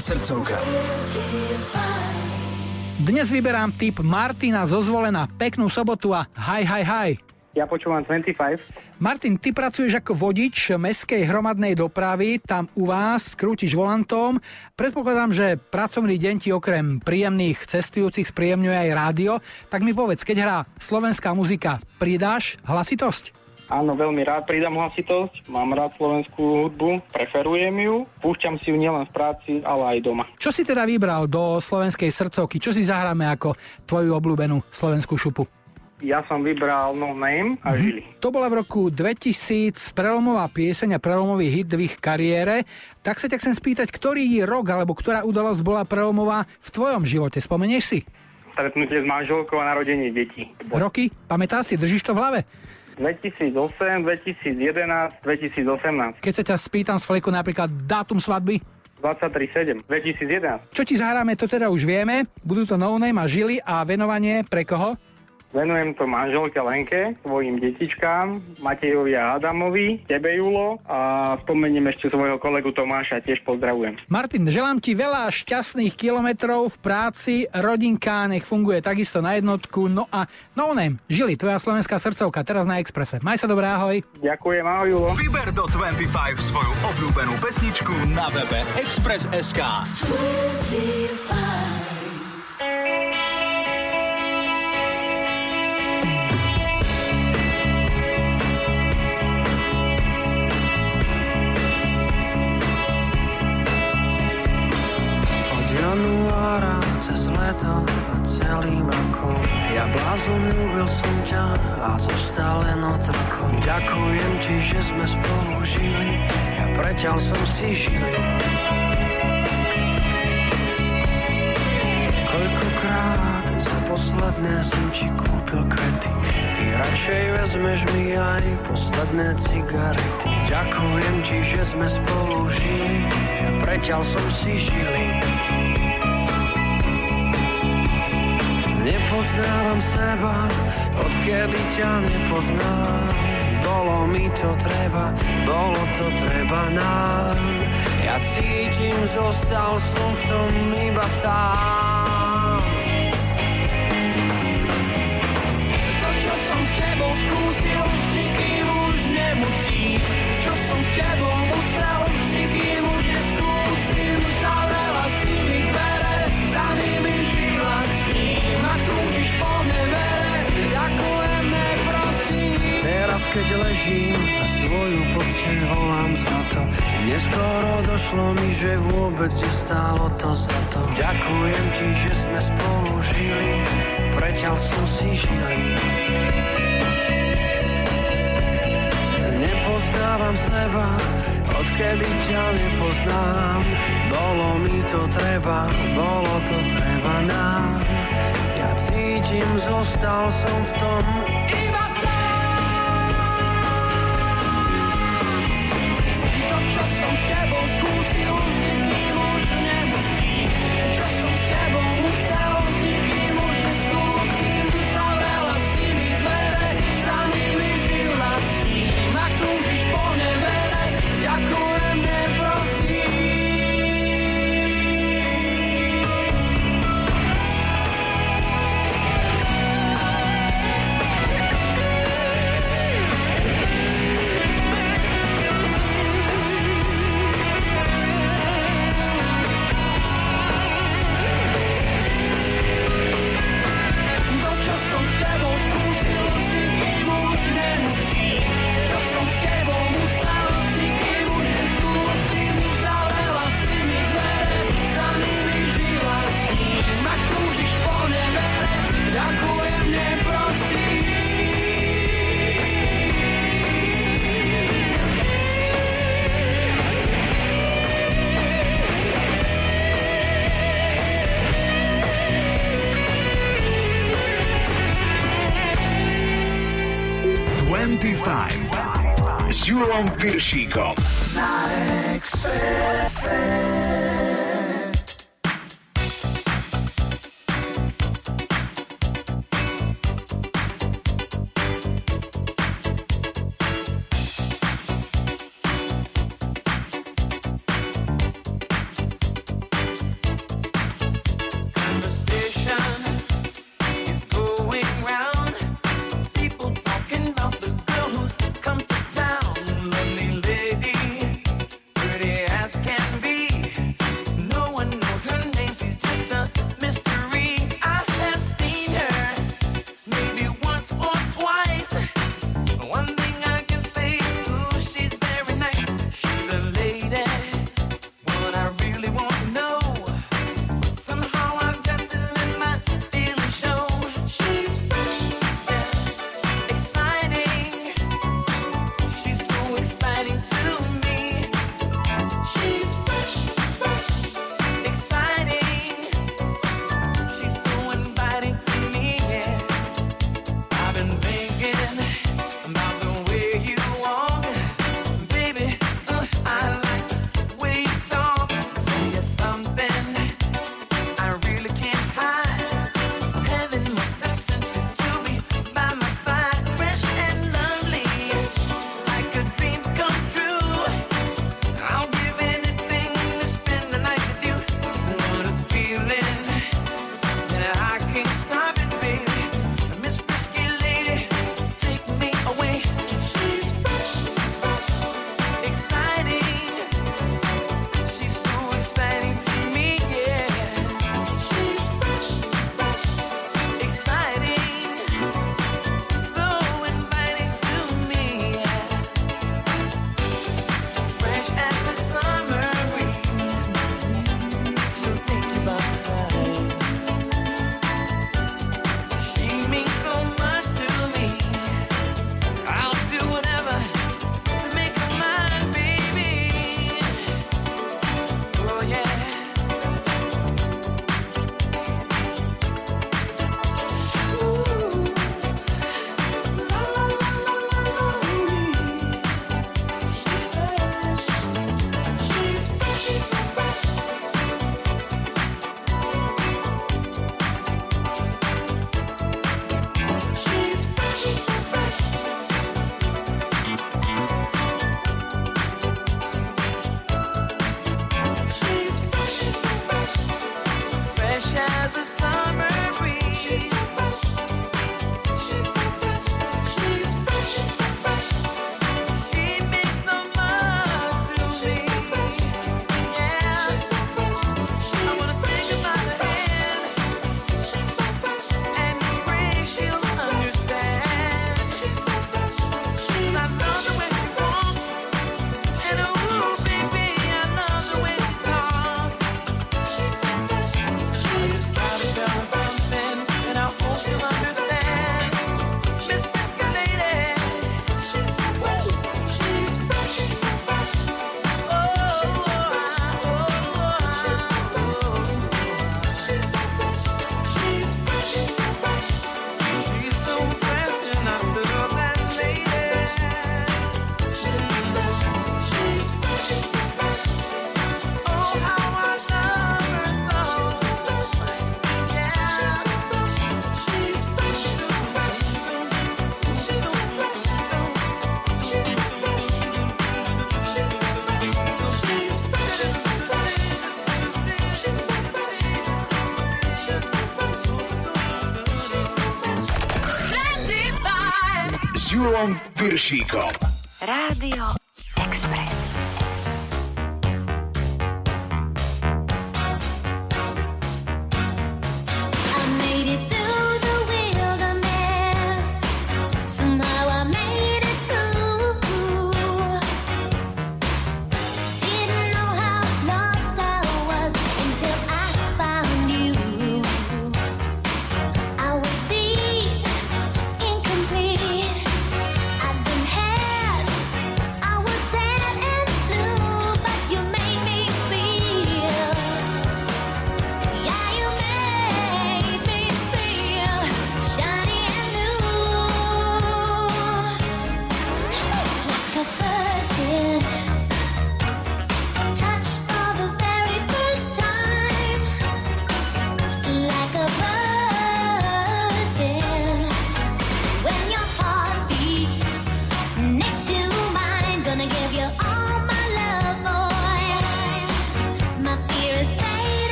srdcovka. Dnes vyberám tip Martina zo Zvolena. Peknú sobotu a haj, haj, haj. Ja počúvam 25. Martin, ty pracuješ ako vodič meskej hromadnej dopravy, tam u vás krútiš volantom. Predpokladám, že pracovný deň ti okrem príjemných cestujúcich spríjemňuje aj rádio. Tak mi povedz, keď hrá slovenská muzika, pridáš hlasitosť? Áno, veľmi rád pridám hlasitosť, mám rád slovenskú hudbu, preferujem ju, púšťam si ju nielen v práci, ale aj doma. Čo si teda vybral do slovenskej srdcovky? Čo si zahráme ako tvoju obľúbenú slovenskú šupu? Ja som vybral No Name a Žili. To bola v roku 2000 prelomová pieseň a prelomový hit v ich kariére. Tak sa ťa chcem spýtať, ktorý rok alebo ktorá udalosť bola prelomová v tvojom živote? Spomenieš si? Stretnutie s manželkou a narodenie detí. Roky? Pamätáš si? Držíš to v hlave? 2008, 2011, 2018. Keď sa ťa spýtam z fleku napríklad dátum svadby, 23.7, 2011. čo ti zahráme, to teda už vieme. Budú to No Name a Žili a venovanie pre koho? Venujem to manželke Lenke, svojim detičkám, Matejovi a Adamovi, tebe Julo a spomeniem ešte svojho kolegu Tomáša, tiež pozdravujem. Martin, želám ti veľa šťastných kilometrov v práci, rodinka nech funguje takisto na jednotku, no a no name, Žili, tvoja slovenská srdcovka, teraz na Exprese. Maj sa dobré, ahoj. Ďakujem, ahoj Julo. Vyber do 25 svoju obľúbenú pesničku na webe Express.sk. Od januára cez leto a celým rokom. Ja blázon ľúbil som ťa a zostal len otrokom. Ďakujem ti, že sme spolu žili Ja preťal som si žili Koľkokrát za posledné som ti kúpil kvety Ty radšej vezmeš mi aj posledné cigarety. Ďakujem ti, že sme spolu žili Ja preťal som si žili Nepoznávam seba, odkedy ťa nepoznám. Bolo mi to treba, bolo to treba nám. Ja cítim, zostal som v tom iba sám. To, čo som s tebou skúsil, s nikým už nemusím. Čo som s tebou keď ležím a svoju posteň volám za to. Neskoro došlo mi, že vôbec nestálo to za to. Ďakujem ti, že sme spolu žili Preťal som si žili Nepoznávam seba, odkedy ťa nepoznám. Bolo mi to treba, bolo to treba nám. Ja cítim, zostal som v tom Julom Julom Piršíkom. Rádio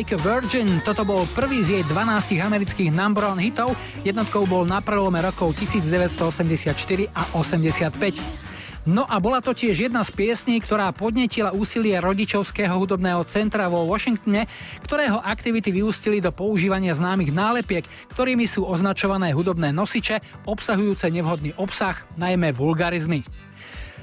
Like a Virgin. Toto bol prvý z jej 12 amerických number one hitov. Jednotkou bol na prelome rokov 1984 a 85. No a bola to tiež jedna z piesní, ktorá podnetila úsilie rodičovského hudobného centra vo Washingtone, ktorého aktivity vyústili do používania známych nálepiek, ktorými sú označované hudobné nosiče, obsahujúce nevhodný obsah, najmä vulgarizmy.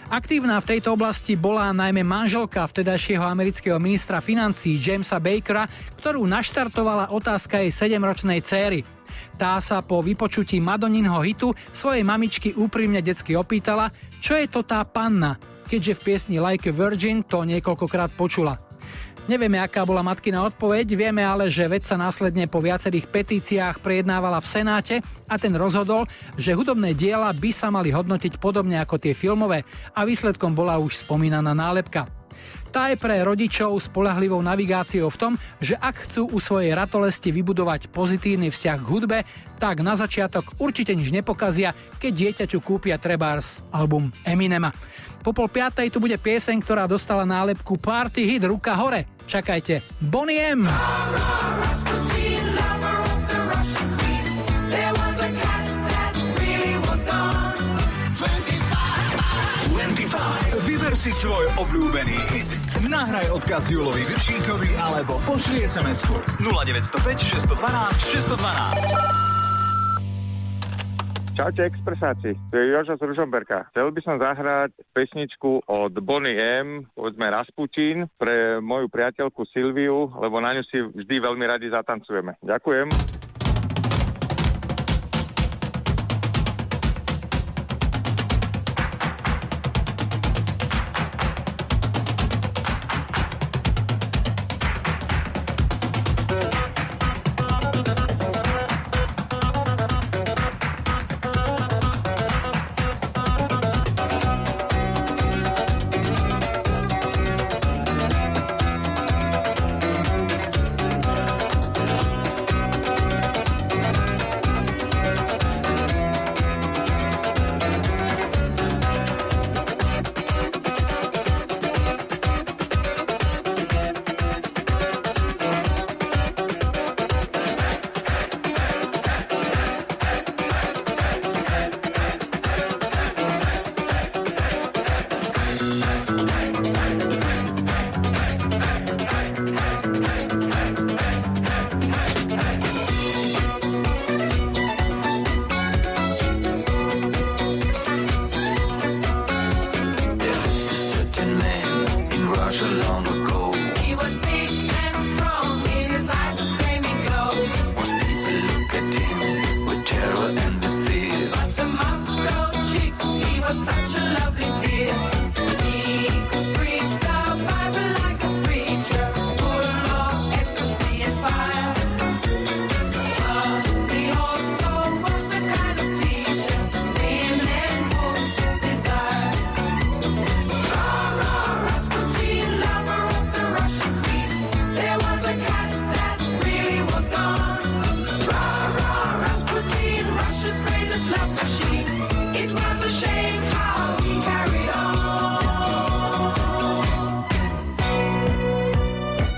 Aktívna v tejto oblasti bola najmä manželka vtedajšieho amerického ministra financí Jamesa Bakera, ktorú naštartovala otázka jej 7-ročnej céry. Tá sa po vypočutí Madoninho hitu svojej mamičky úprimne detsky opýtala, čo je to tá panna, keďže v piesni Like a Virgin to niekoľkokrát počula. Nevieme, aká bola matkina odpoveď, vieme ale, že vec sa následne po viacerých petíciách prejednávala v Senáte a ten rozhodol, že hudobné diela by sa mali hodnotiť podobne ako tie filmové a výsledkom bola už spomínaná nálepka. Tá je pre rodičov spolahlivou navigáciou v tom, že ak chcú u svojej ratolesti vybudovať pozitívny vzťah k hudbe, tak na začiatok určite nič nepokazia, keď dieťaťu kúpia trebárs album Eminema. Po pol piatej tu bude pieseň, ktorá dostala nálepku Party Hit Ruka hore. Čakajte, Bonnie M. Rasputin, lover of the Russian queen. There was a cat that really was gone. 25. Vyber si svoj obľúbený hit. Nahraj odkaz Julovi Viršíkovi alebo pošli SMS-ku 0905 612 612. Čaute expresáci, to je Jožo z Ružomberka. Chcel by som zahrať pesničku od Bonnie M, povedzme Rasputin, pre moju priateľku Silviu, lebo na ňu si vždy veľmi radi zatancujeme. Ďakujem.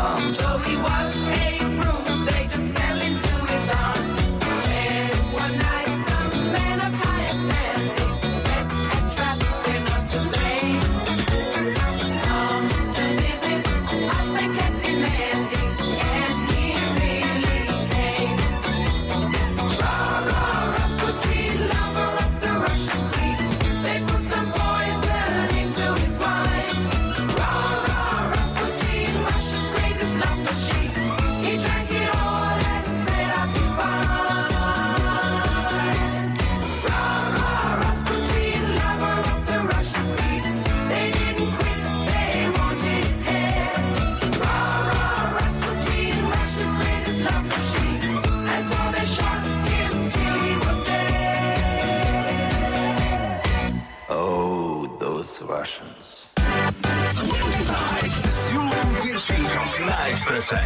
Charms. So he was expresa.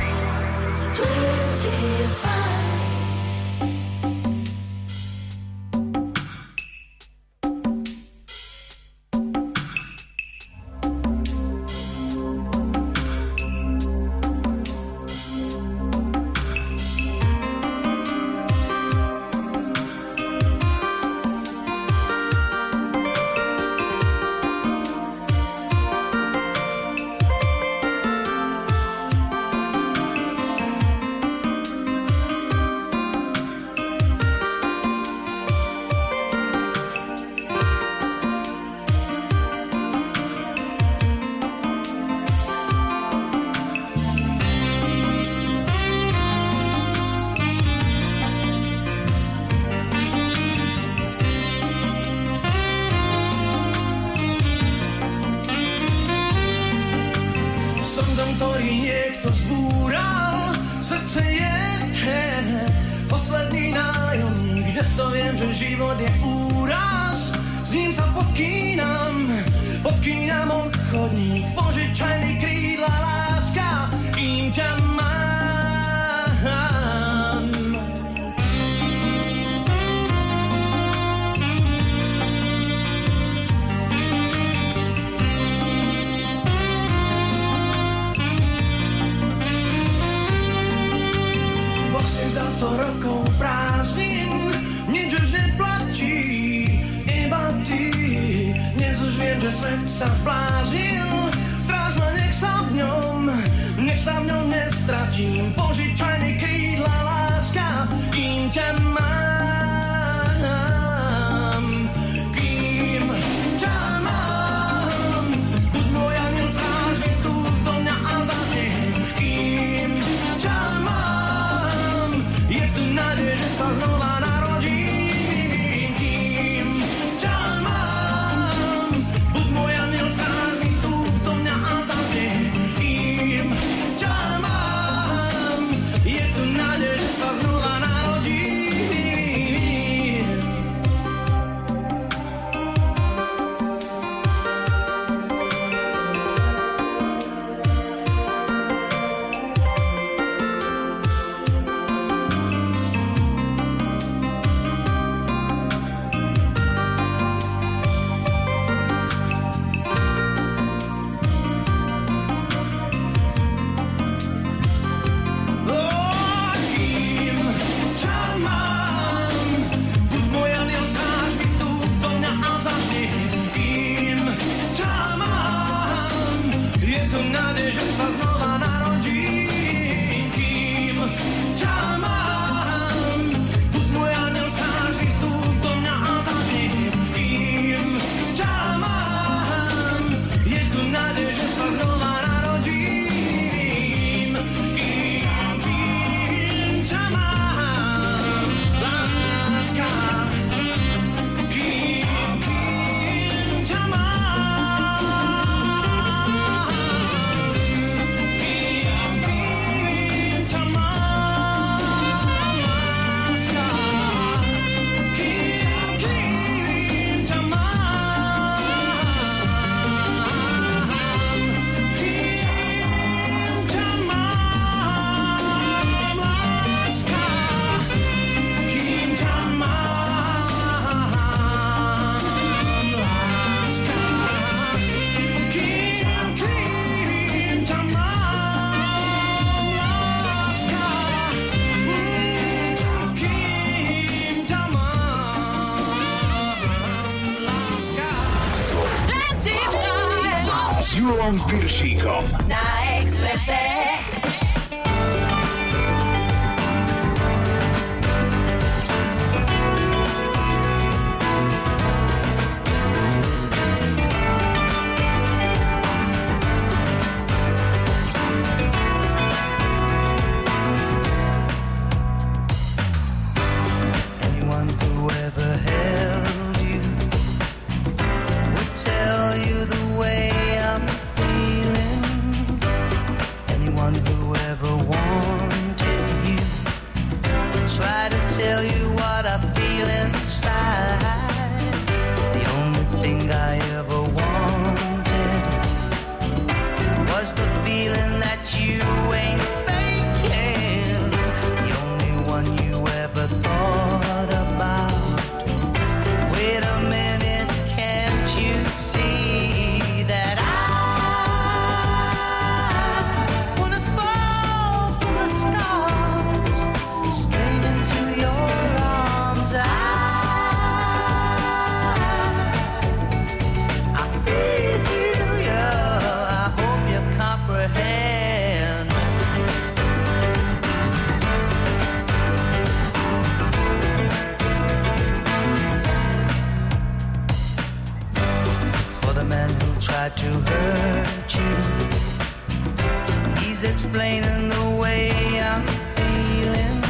explaining the way I'm feeling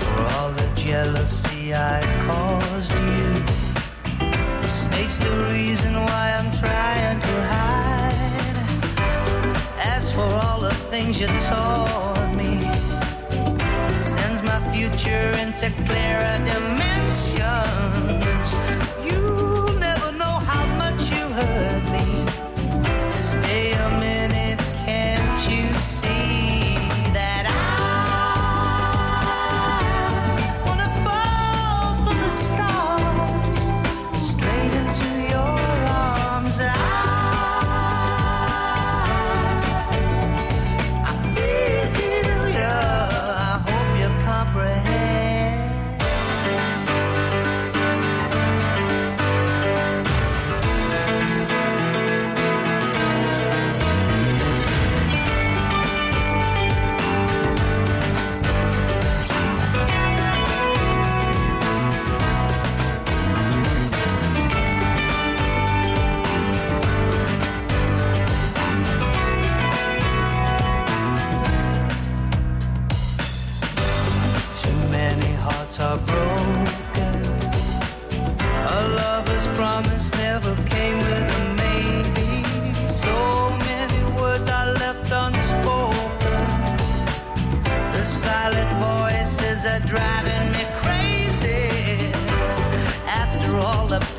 for all the jealousy I caused you. The snake's the reason why I'm trying to hide. As for all the things you taught me, it sends my future into clearer dimensions.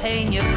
All the pain you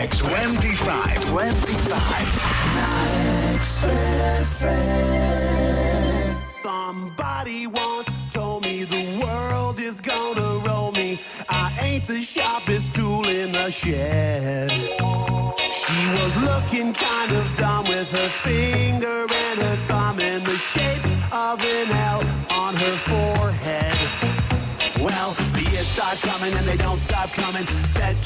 Express. 25. 25. Somebody once told me the world is gonna roll me. I ain't the sharpest tool in the shed. She was looking kind of dumb with her finger and her thumb in the shape of an L on her forehead. Well, the years start coming and they don't stop coming.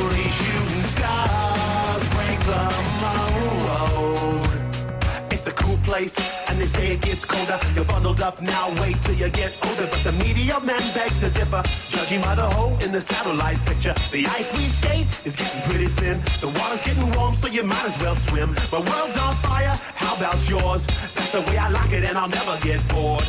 Only shooting stars break the mold. It's a cool place, and they say it gets colder. You're bundled up now, wait till you get older. But the media men beg to differ, judging by the hole in the satellite picture. The ice we skate is getting pretty thin. The water's getting warm, so you might as well swim. My world's on fire, how about yours? That's the way I like it, and I'll never get bored.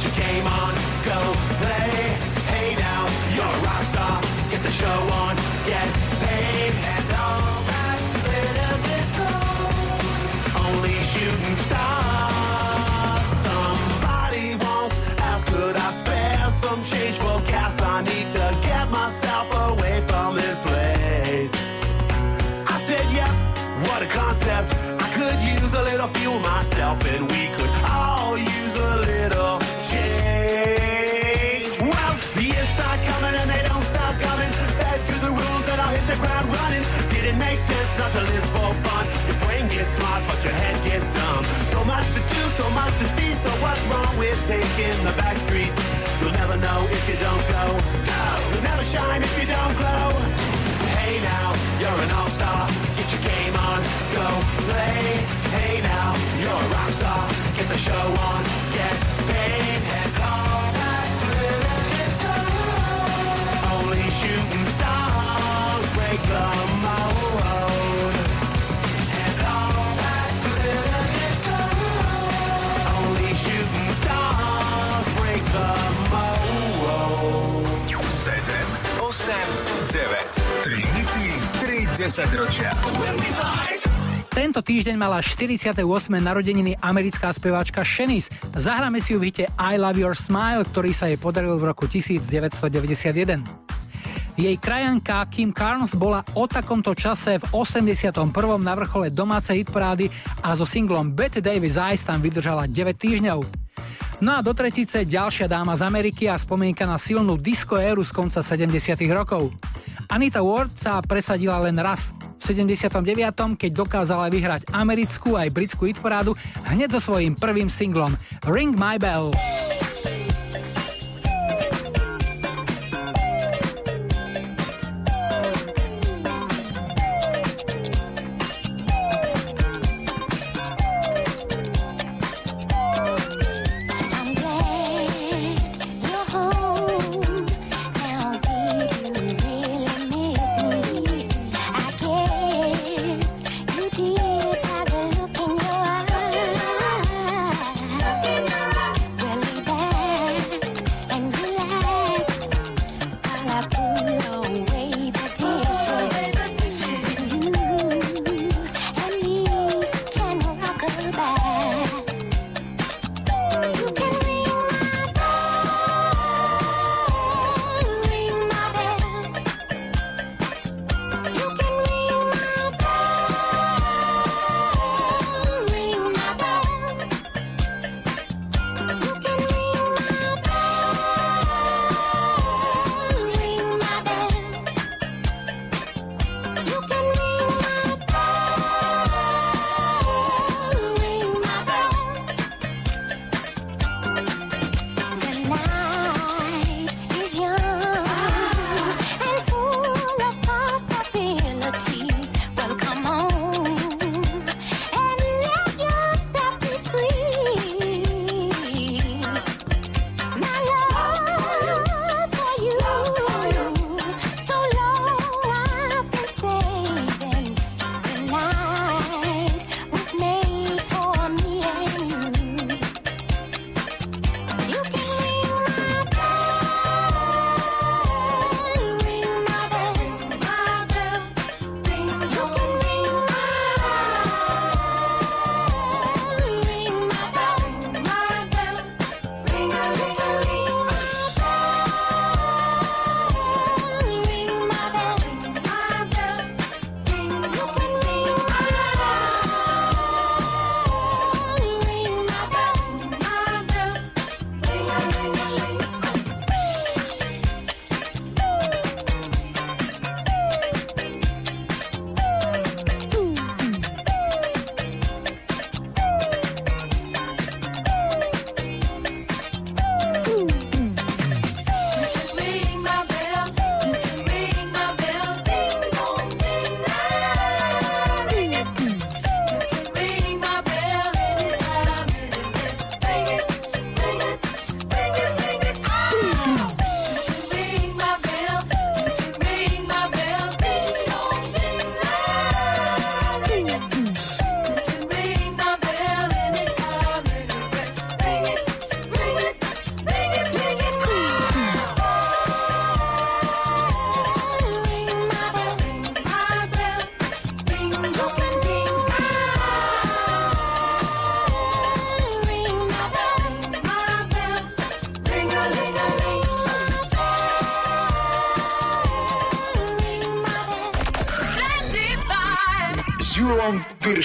Get your game on, go play. Hey now, you're a rock star. Get the show on, get paid. And all that glitters is gold. Only shooting stars. Somebody once asked, could I spare some change taking the back streets? You'll never know if you don't go. Go. You'll never shine if you don't glow. Hey now, you're an all-star. Get your game on, go play. Hey now, you're a rock star. Get the show on, get paid and 3 desaťročia. 25. Tento týždeň mala 48. narodeniny americká speváčka Shanice. Zahráme si ju v hite I Love Your Smile, ktorý sa jej podaril v roku 1991. Jej krajanka Kim Carnes bola o takomto čase v 81. na vrchole domácej hitparády a so singlom Betty Davis Eyes tam vydržala 9 týždňov. No a do tretice ďalšia dáma z Ameriky a spomienka na silnú disco éru z konca 70 rokov. Anita Ward sa presadila len raz v 79. keď dokázala vyhrať americkú aj britskú hitparádu hneď so svojím prvým singlom Ring My Bell.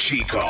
Julom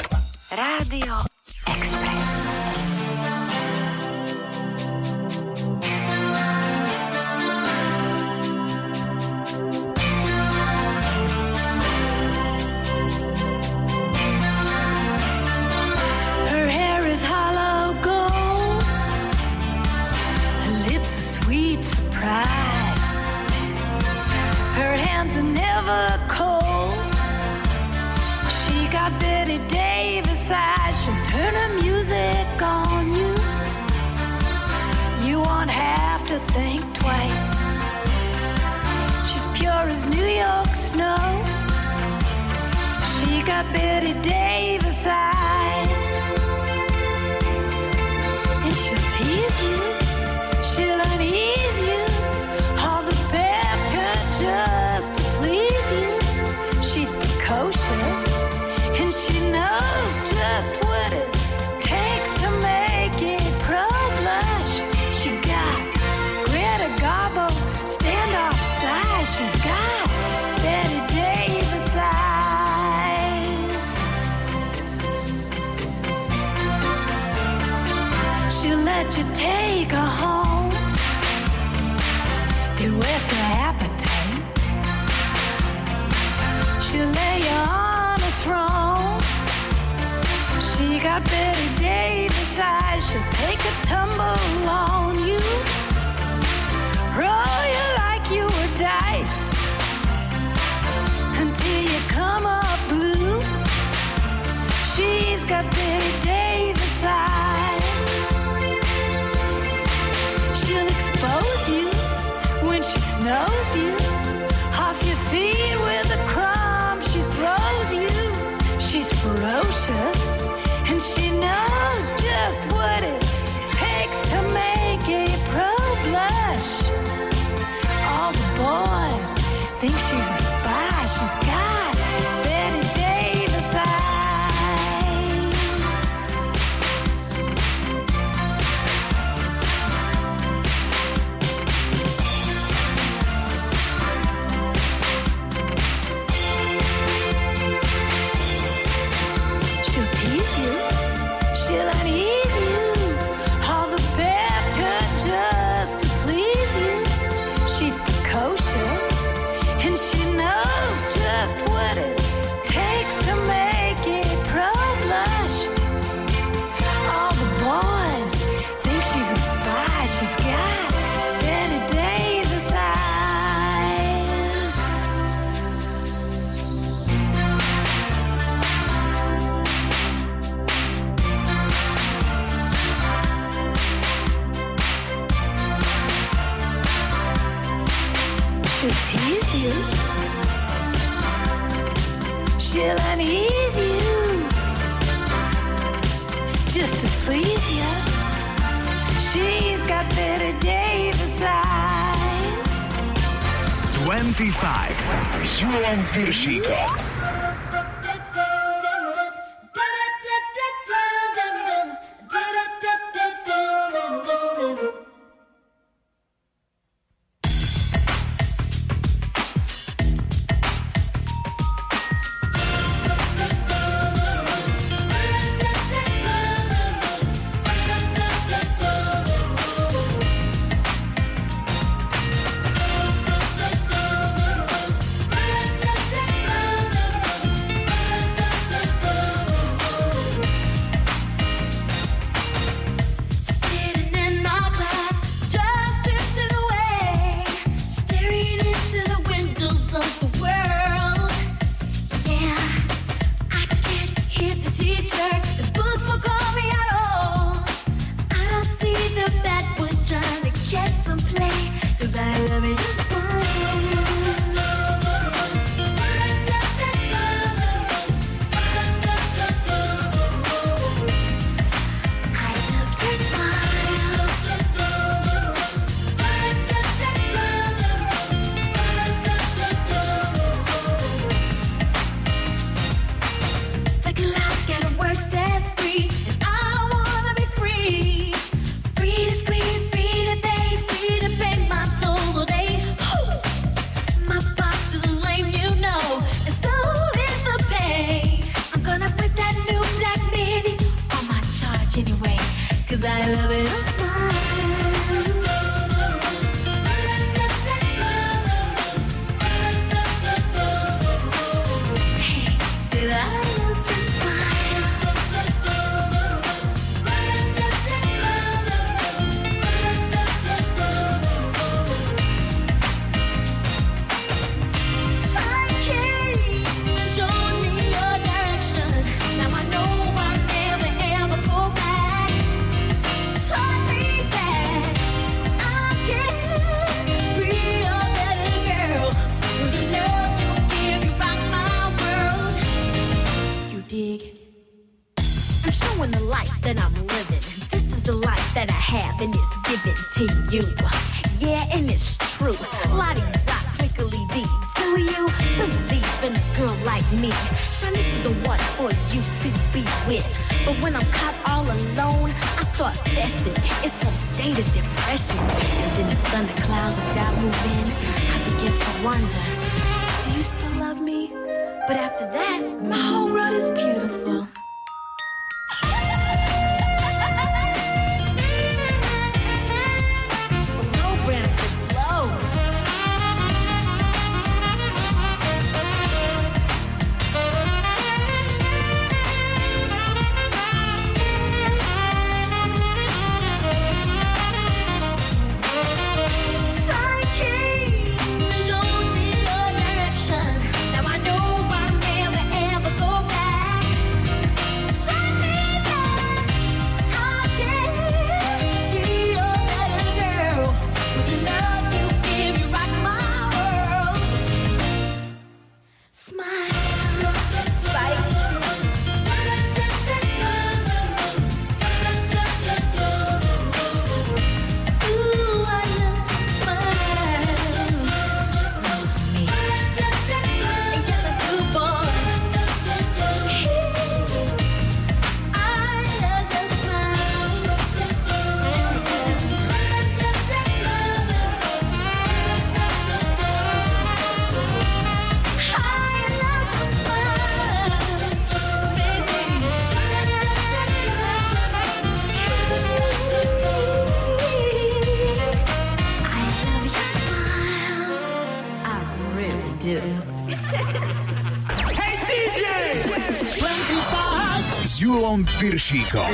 Julom Piršíkom.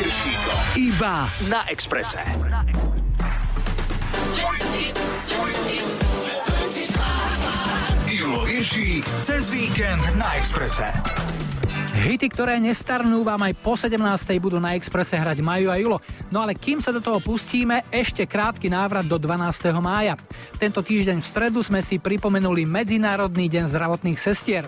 Iba na Exprese. Julo Piršík cez víkend na Exprese. Hity, ktoré nestarnú, vám aj po 17. budú na Exprese hrať Maju a Julo. No ale kým sa do toho pustíme, ešte krátky návrat do 12. mája. Tento týždeň v stredu sme si pripomenuli Medzinárodný deň zdravotných sestier.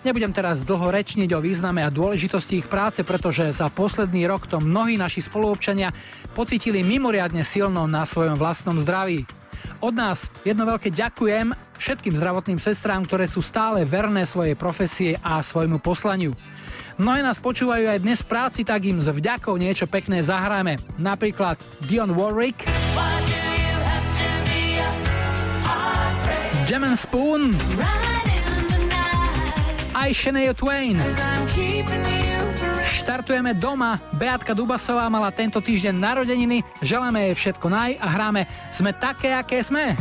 Nebudem teraz dlho rečniť o význame a dôležitosti ich práce, pretože za posledný rok to mnohí naši spoluobčania pocitili mimoriadne silno na svojom vlastnom zdraví. Od nás jedno veľké ďakujem všetkým zdravotným sestrám, ktoré sú stále verné svojej profesie a svojmu poslaniu. Mnohé nás počúvajú aj dnes v práci, tak im s vďakou niečo pekné zahráme. Napríklad Dion Warwick, Jam and Spoon, aj Shania Twain. Štartujeme doma. Beatka Dubasová mala tento týždeň narodeniny. Želáme jej všetko naj a hráme Sme také, aké sme.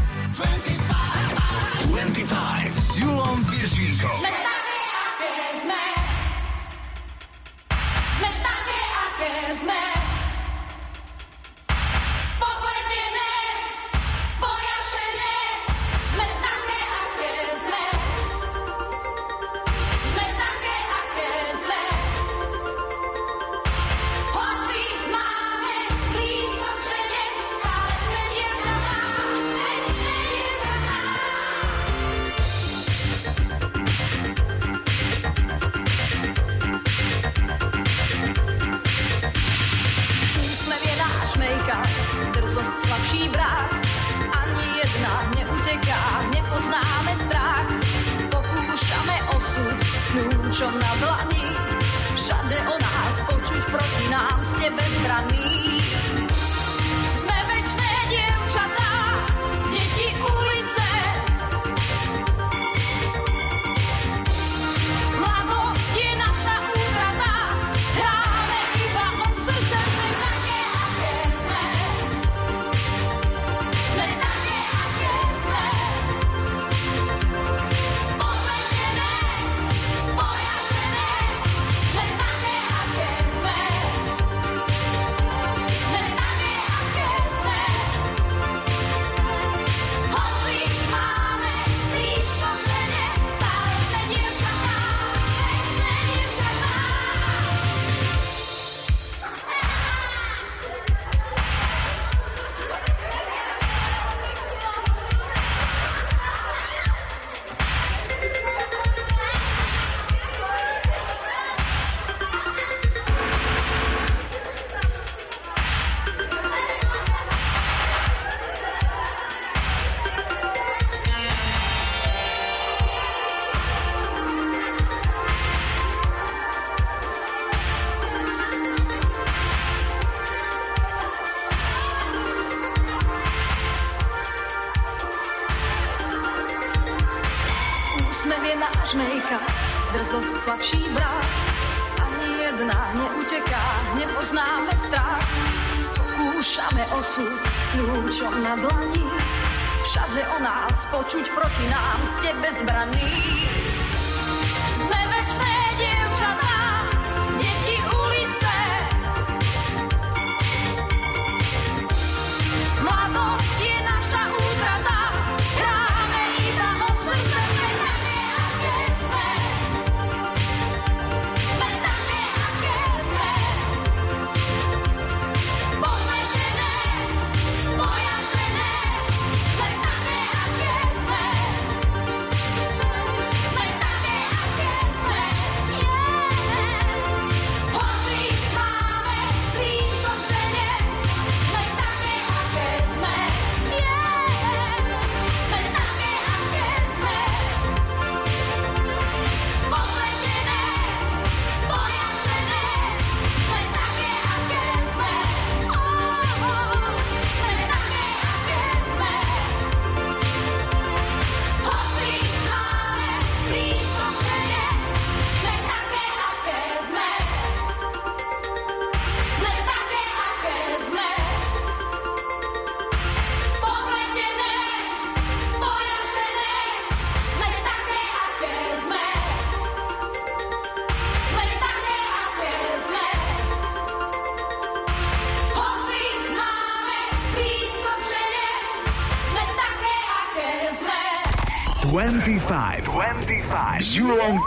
25 s Julom Piršíkom. Sme také, aké sme. Sme také, aké sme.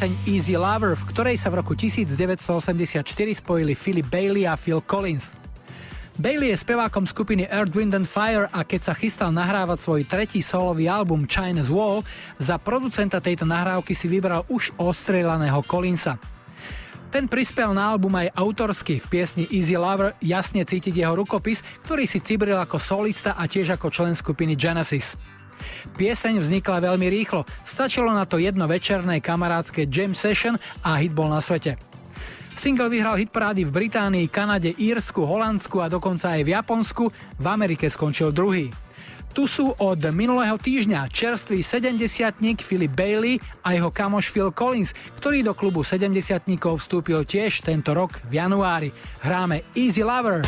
Pieseň Easy Lover, v ktorej sa v roku 1984 spojili Philip Bailey a Phil Collins. Bailey je spevákom skupiny Earth, Wind and Fire a keď sa chystal nahrávať svoj tretí solový album China's Wall, za producenta tejto nahrávky si vybral už ostrelaného Collinsa. Ten prispel na album aj autorsky v piesni Easy Lover jasne cítiť jeho rukopis, ktorý si cibril ako solista a tiež ako člen skupiny Genesis. Pieseň vznikla veľmi rýchlo, stačilo na to jedno večerné kamarádske jam session a hit bol na svete. Single vyhral hitparády v Británii, Kanade, Írsku, Holandsku a dokonca aj v Japonsku, v Amerike skončil druhý. Tu sú od minulého týždňa čerstvý 70 Philip Bailey a jeho kamoš Phil Collins, ktorý do klubu 70 vstúpil tiež tento rok v januári. Hráme. Easy lover,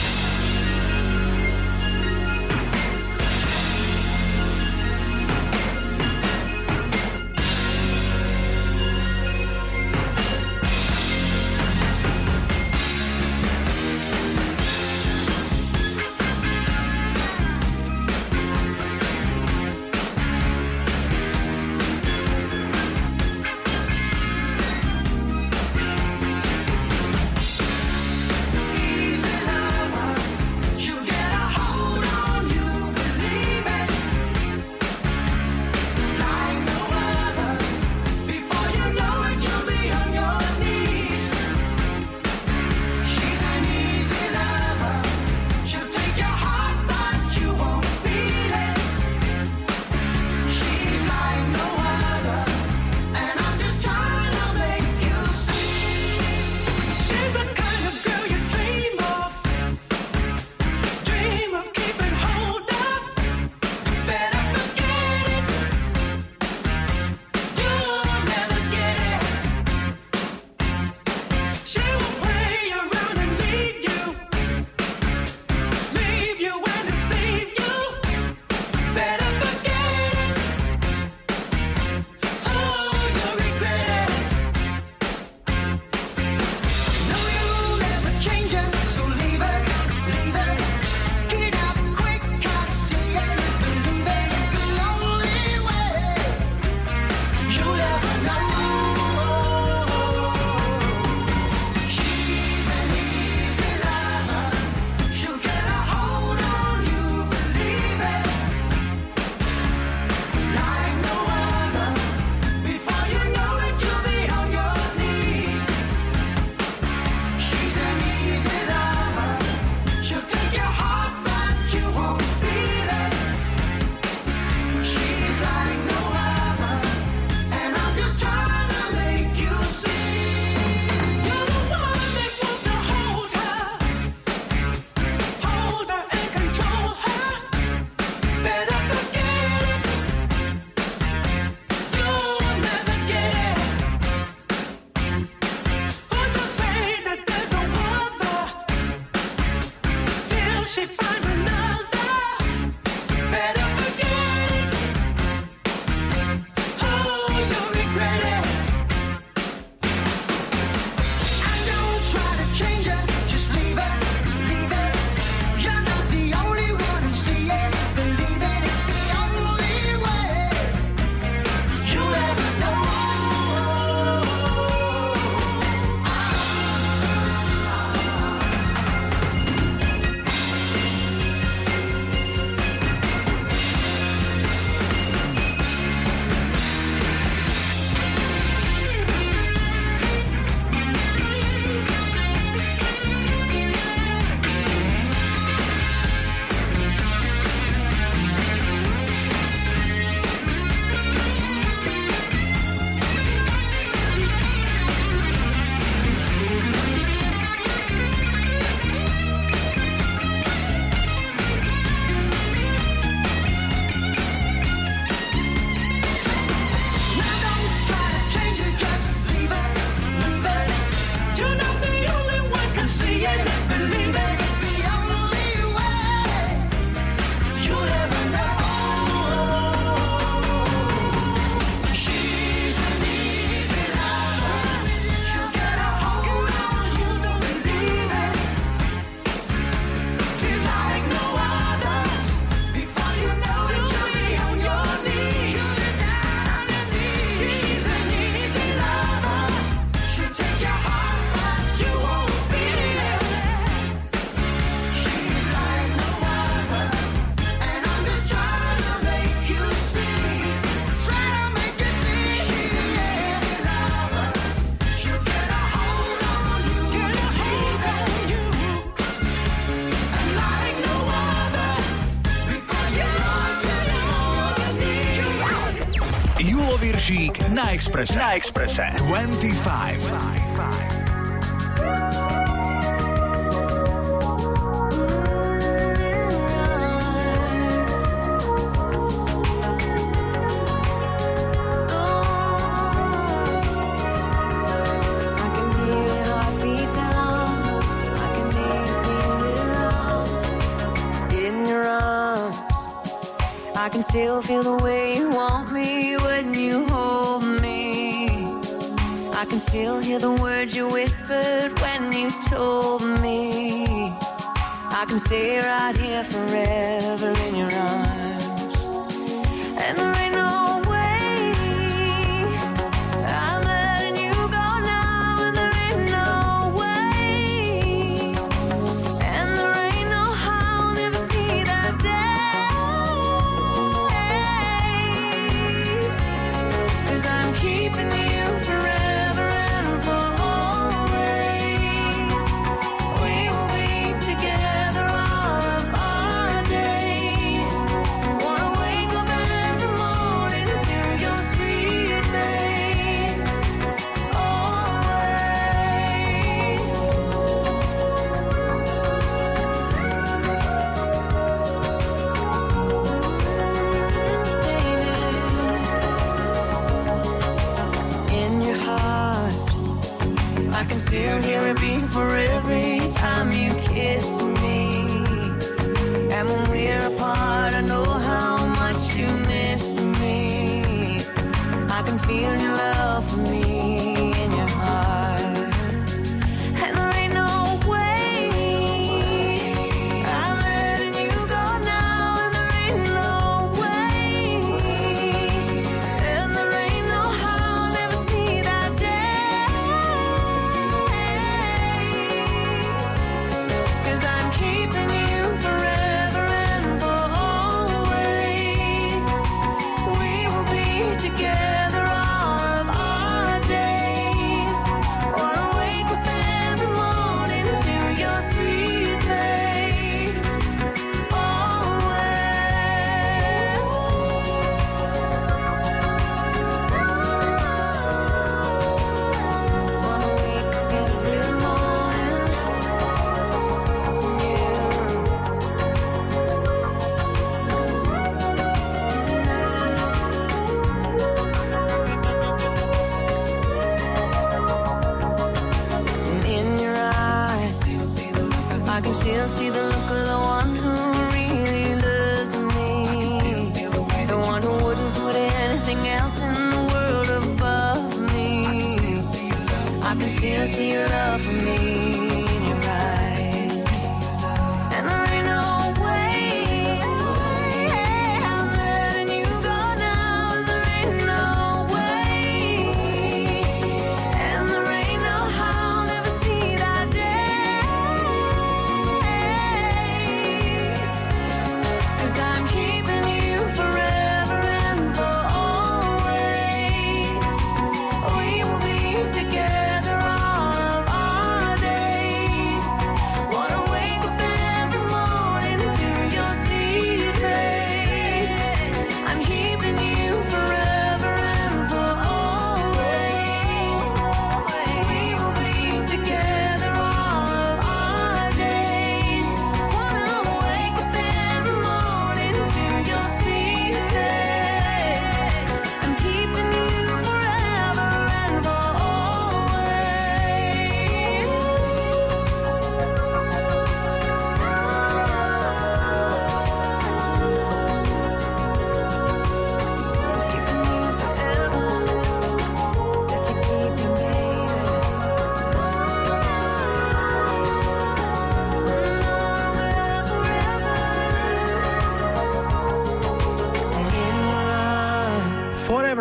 Expressa. Na Expressa. 25.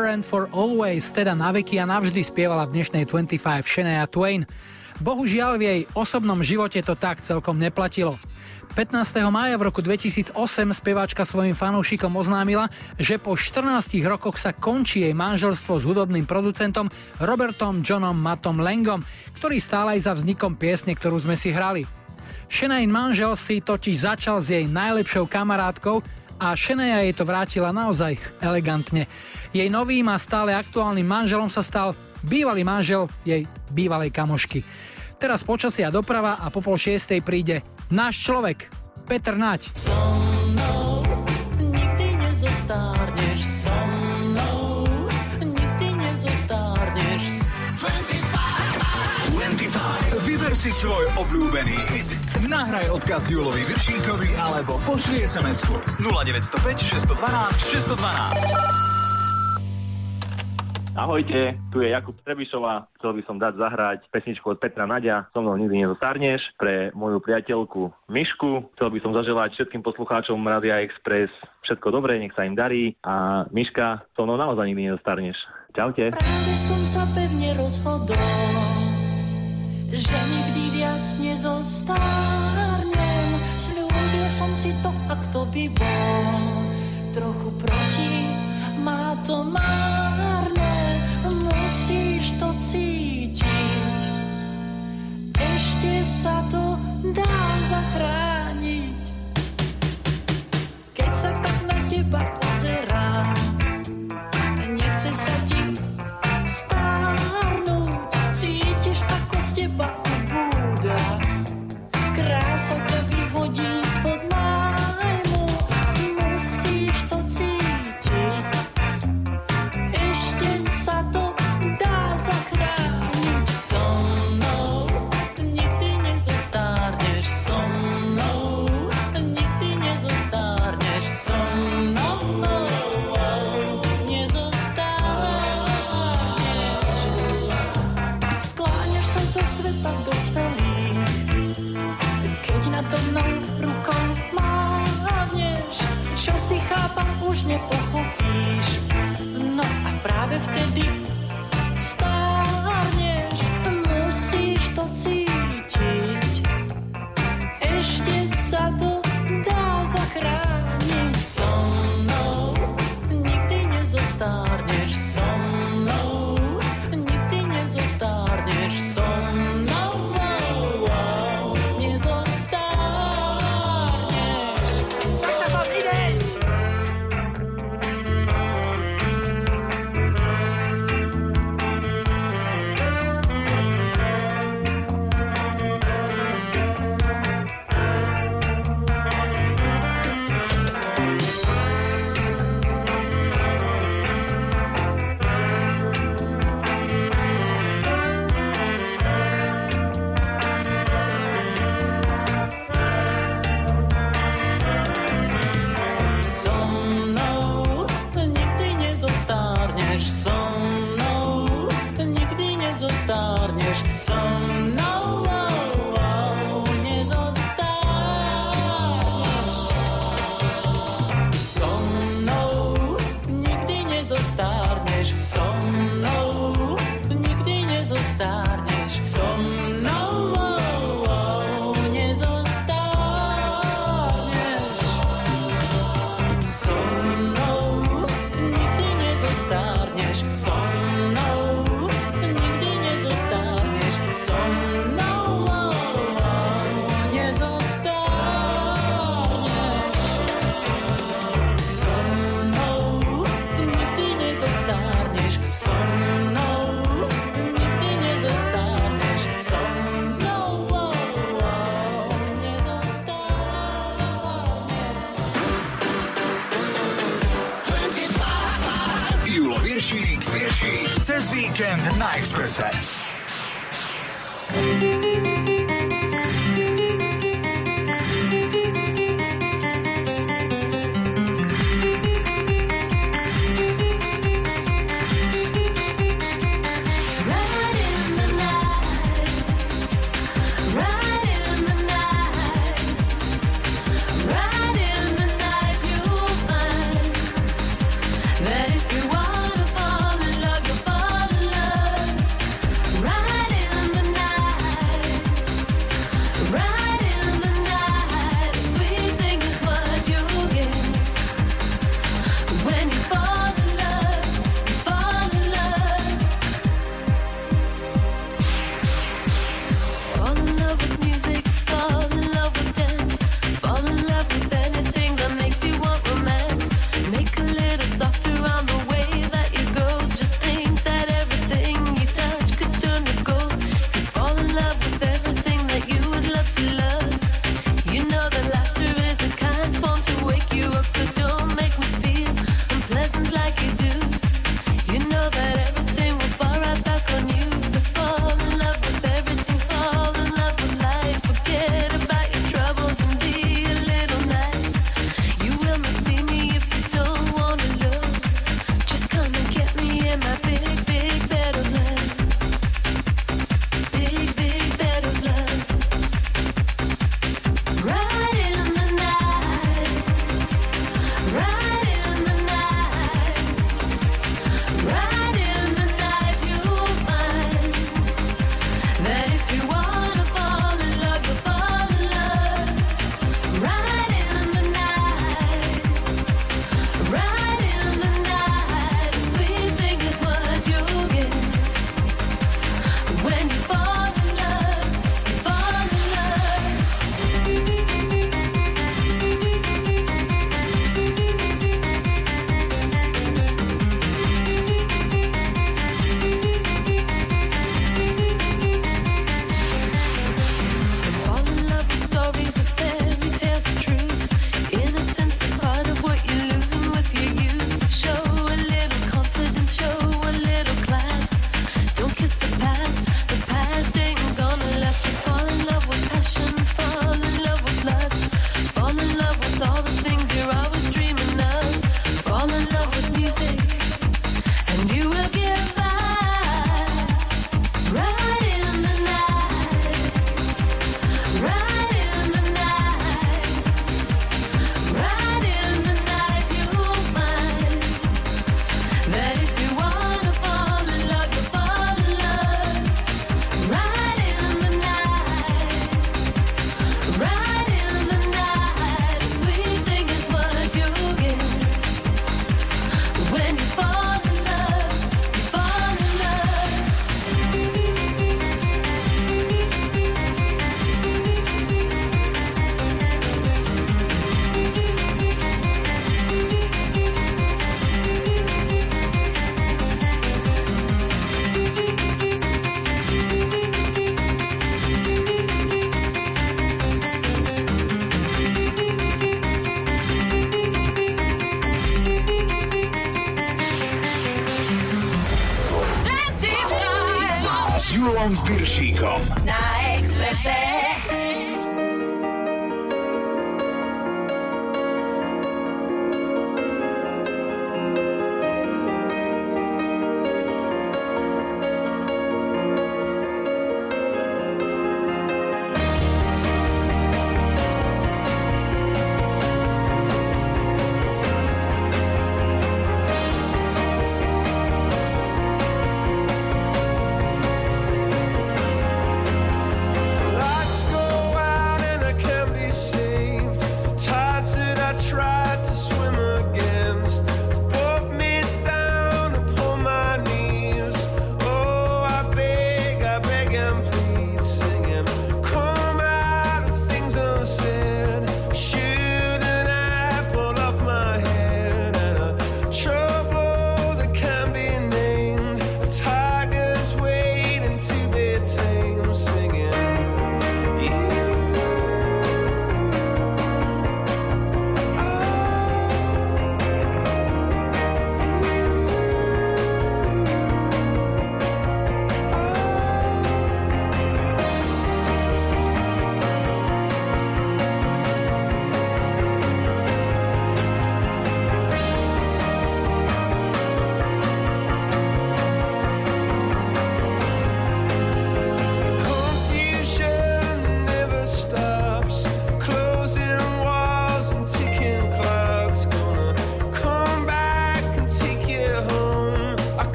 Forever and for Always, teda na veky a navždy spievala v dnešnej 25 Shania Twain. Bohužiaľ v jej osobnom živote to tak celkom neplatilo. 15. mája v roku 2008 speváčka svojim fanúšikom oznámila, že po 14 rokoch sa končí jej manželstvo s hudobným producentom Robertom Johnom Mattom Langom, ktorý stál aj za vznikom piesne, ktorú sme si hrali. Shanain manžel si totiž začal s jej najlepšou kamarátkou a Shania jej to vrátila naozaj elegantne. Jej novým a stále aktuálnym manželom sa stal bývalý manžel jej bývalej kamošky. Teraz počasia doprava a po pol šiestej príde náš človek, Petr Nať. So mnou nikdy nezostárneš so mnou, nikdy nezostárneš 25. Vyber si svoj obľúbený hit. Nahraj odkaz Julovi Viršíkovi alebo pošli SMS-ku 0905 612 612. Ahojte, tu je Jakub Trebišová. Chcel by som dať zahrať pesničku od Petra Nadia, so mnou nikdy nezostarneš, pre moju priateľku Mišku. Chcel by som zaželať všetkým poslucháčom Radia Express všetko dobré, nech sa im darí a Miška, so mnou naozaj nikdy nezostarneš. Čaute. Práve som sa pevne rozhodol, že nikdy viac nezostárnem. Sľúbil som si to, ak to by bol trochu proti, má to márne, musíš to cítiť. Ešte sa to dá zachrániť. Keď sa tak na teba pozerám, nechce sa ti už nepochopíš. No a práve vtedy Viršík, cez víkend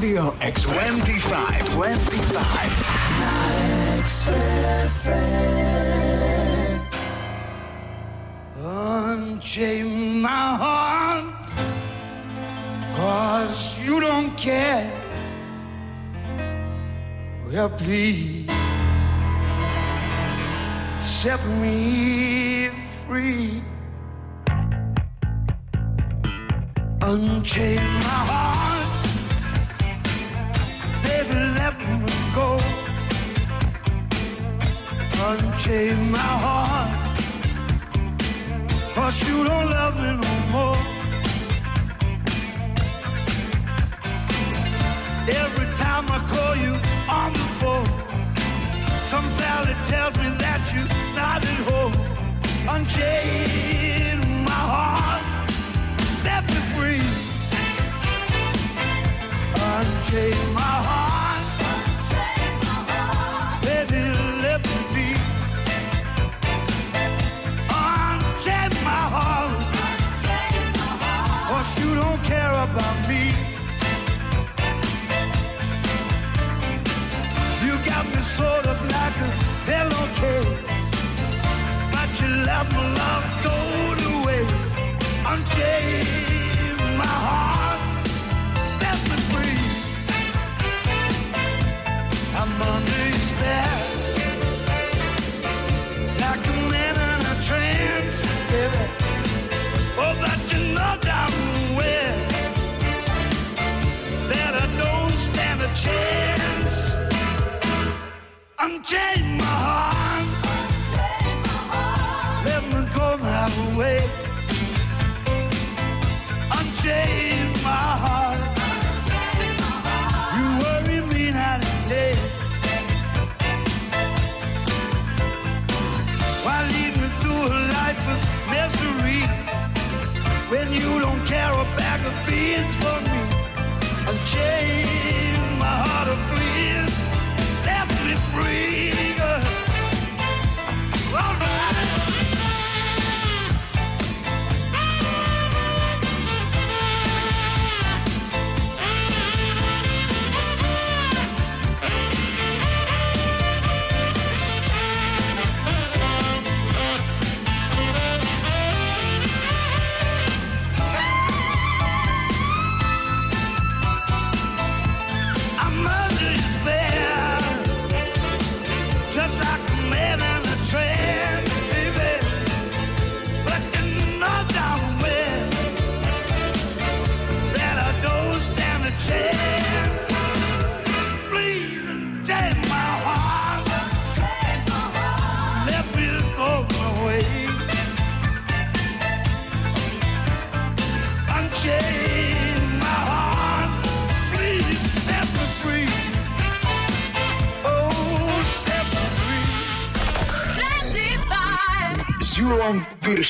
Radio X25.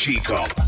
Julom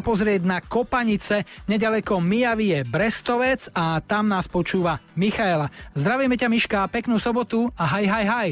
sa pozrieť na Kopanice, nedaleko Mijavy je Brestovec a tam nás počúva Michaela. Zdravíme ťa Miška, peknú sobotu a haj, haj, haj.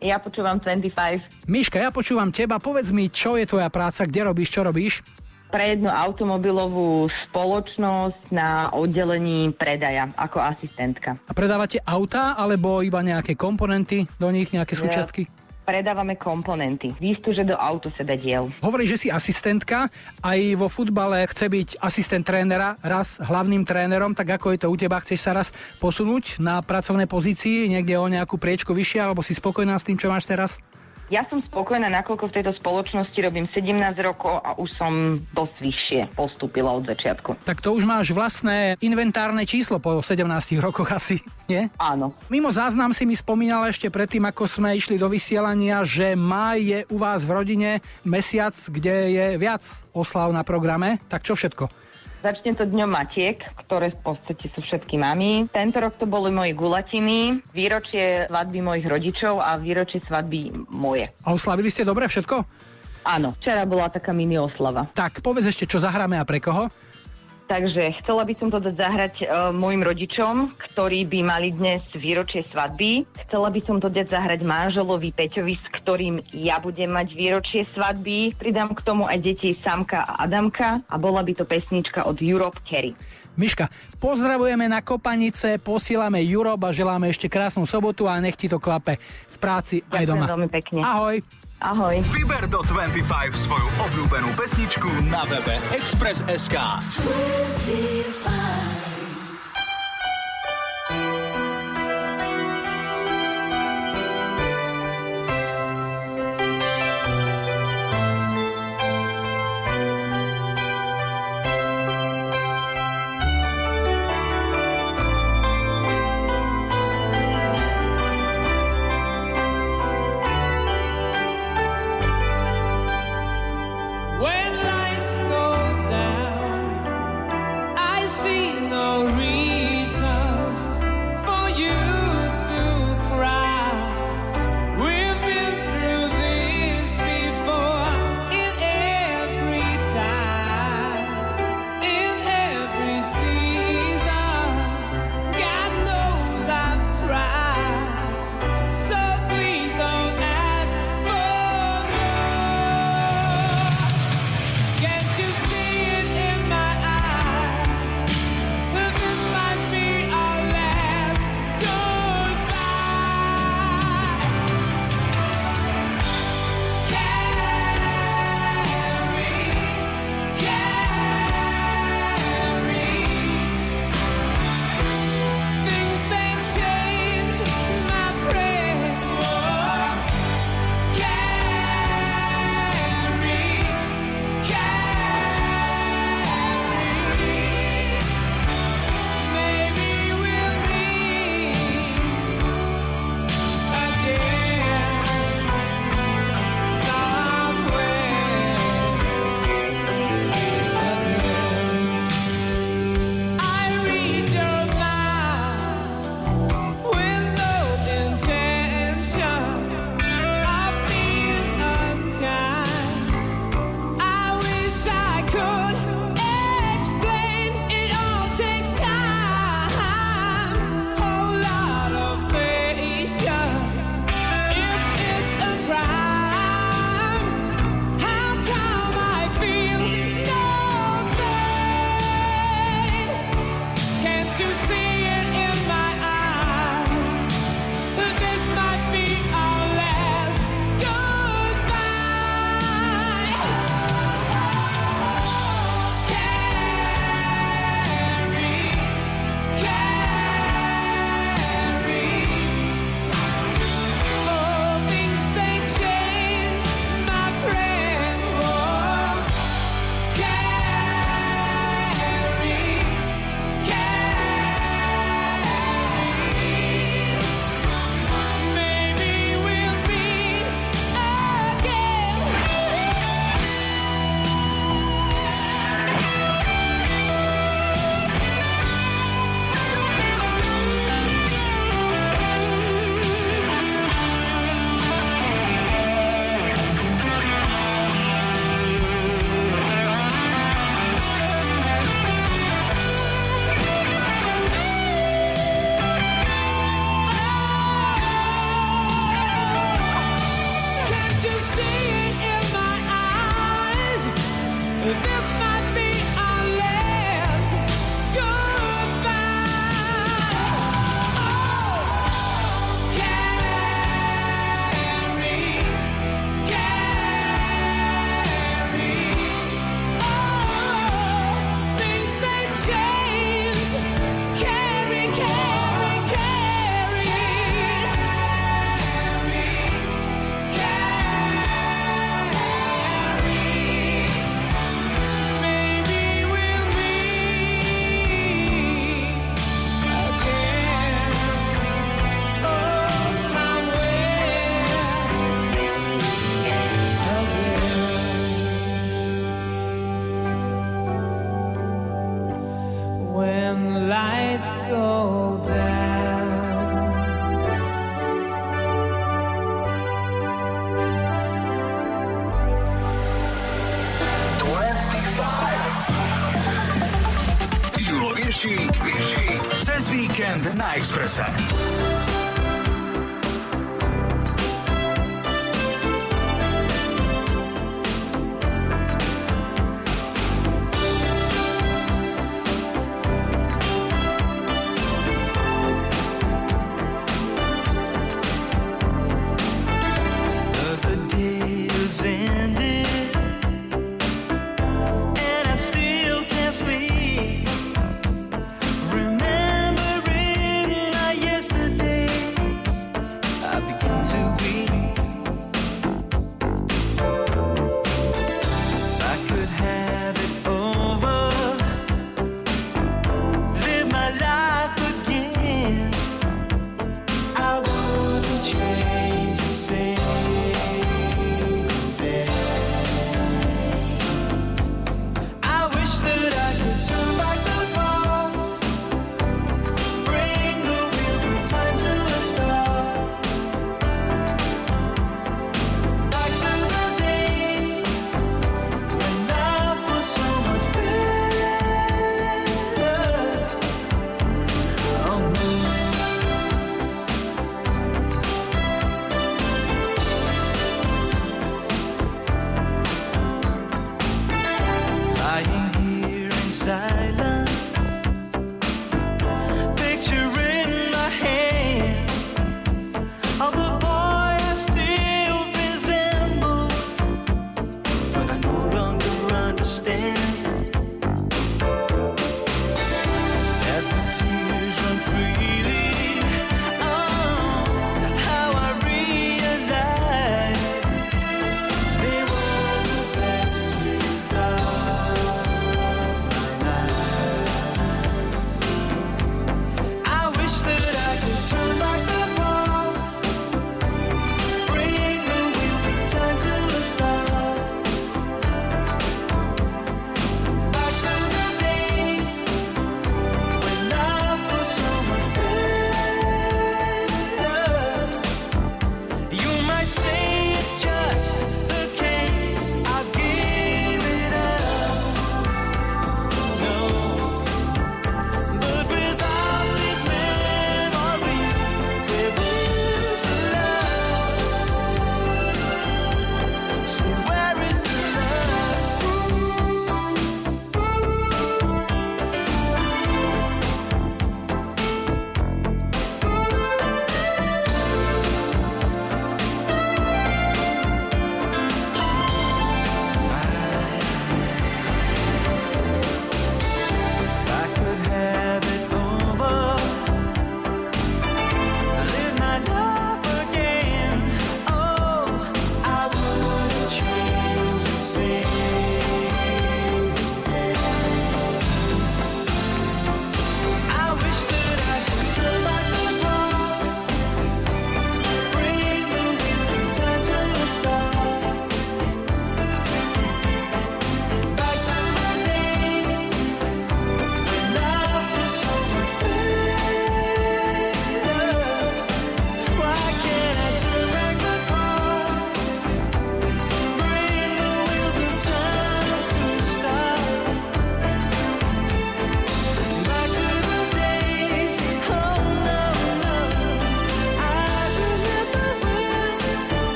Ja počúvam 25. Miška, ja počúvam teba, povedz mi, čo je tvoja práca, kde robíš, čo robíš? Pre jednu automobilovú spoločnosť na oddelení predaja ako asistentka. A predávate autá alebo iba nejaké komponenty do nich, nejaké súčiastky? Predávame komponenty. Výstuže do autosedadiel. Hovorí, že si asistentka, aj vo futbale chce byť asistent trénera, raz hlavným trénerom, tak ako je to u teba? Chceš sa raz posunúť na pracovnej pozícii, niekde o nejakú priečku vyššie, alebo si spokojná s tým, čo máš teraz? Ja som spokojná, nakoľko v tejto spoločnosti robím 17 rokov a už som dosť vyššie postúpila od začiatku. Tak to už máš vlastné inventárne číslo po 17 rokoch asi, nie? Áno. Mimo záznam si mi spomínala ešte predtým, ako sme išli do vysielania, že maj je u vás v rodine mesiac, kde je viac oslav na programe. Tak čo všetko? Začne to dňom Matiek, ktoré v podstate sú všetky mami. Tento rok to boli moji gulatiny, výročie svadby mojich rodičov a výročie svadby moje. A oslavili ste dobre všetko? Áno, včera bola taká mini oslava. Tak, povedz ešte, čo zahráme a pre koho? Takže chcela by som to dať zahrať uh, mojim rodičom, ktorí by mali dnes výročie svadby. Chcela by som to dať zahrať manželovi Peťovi, s ktorým ja budem mať výročie svadby. Pridám k tomu aj deti Samka a Adamka a bola by to pesnička od Europe Carry. Miška, pozdravujeme na Kopanice, posielame Jurob a želáme ešte krásnu sobotu a nech ti to klape v práci aj Ďakujem doma. veľmi pekne. Ahoj. Ahoj. Vyber do 25 svoju obľúbenú pesničku na webe Express.sk. 25. Salsa.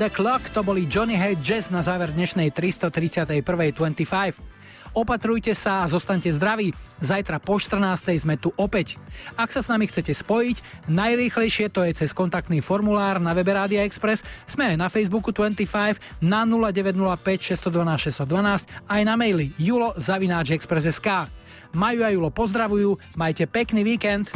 the Clock, to boli Johnny Head Jazz na záver dnešnej 331.25. Opatrujte sa a zostaňte zdraví. Zajtra po 14. sme tu opäť. Ak sa s nami chcete spojiť, najrýchlejšie to je cez kontaktný formulár na webe Rádia Express. Sme aj na Facebooku 25 na 0905 612 612 aj na maili julo zavináč express.sk. Majú a Julo pozdravujú, majte pekný víkend.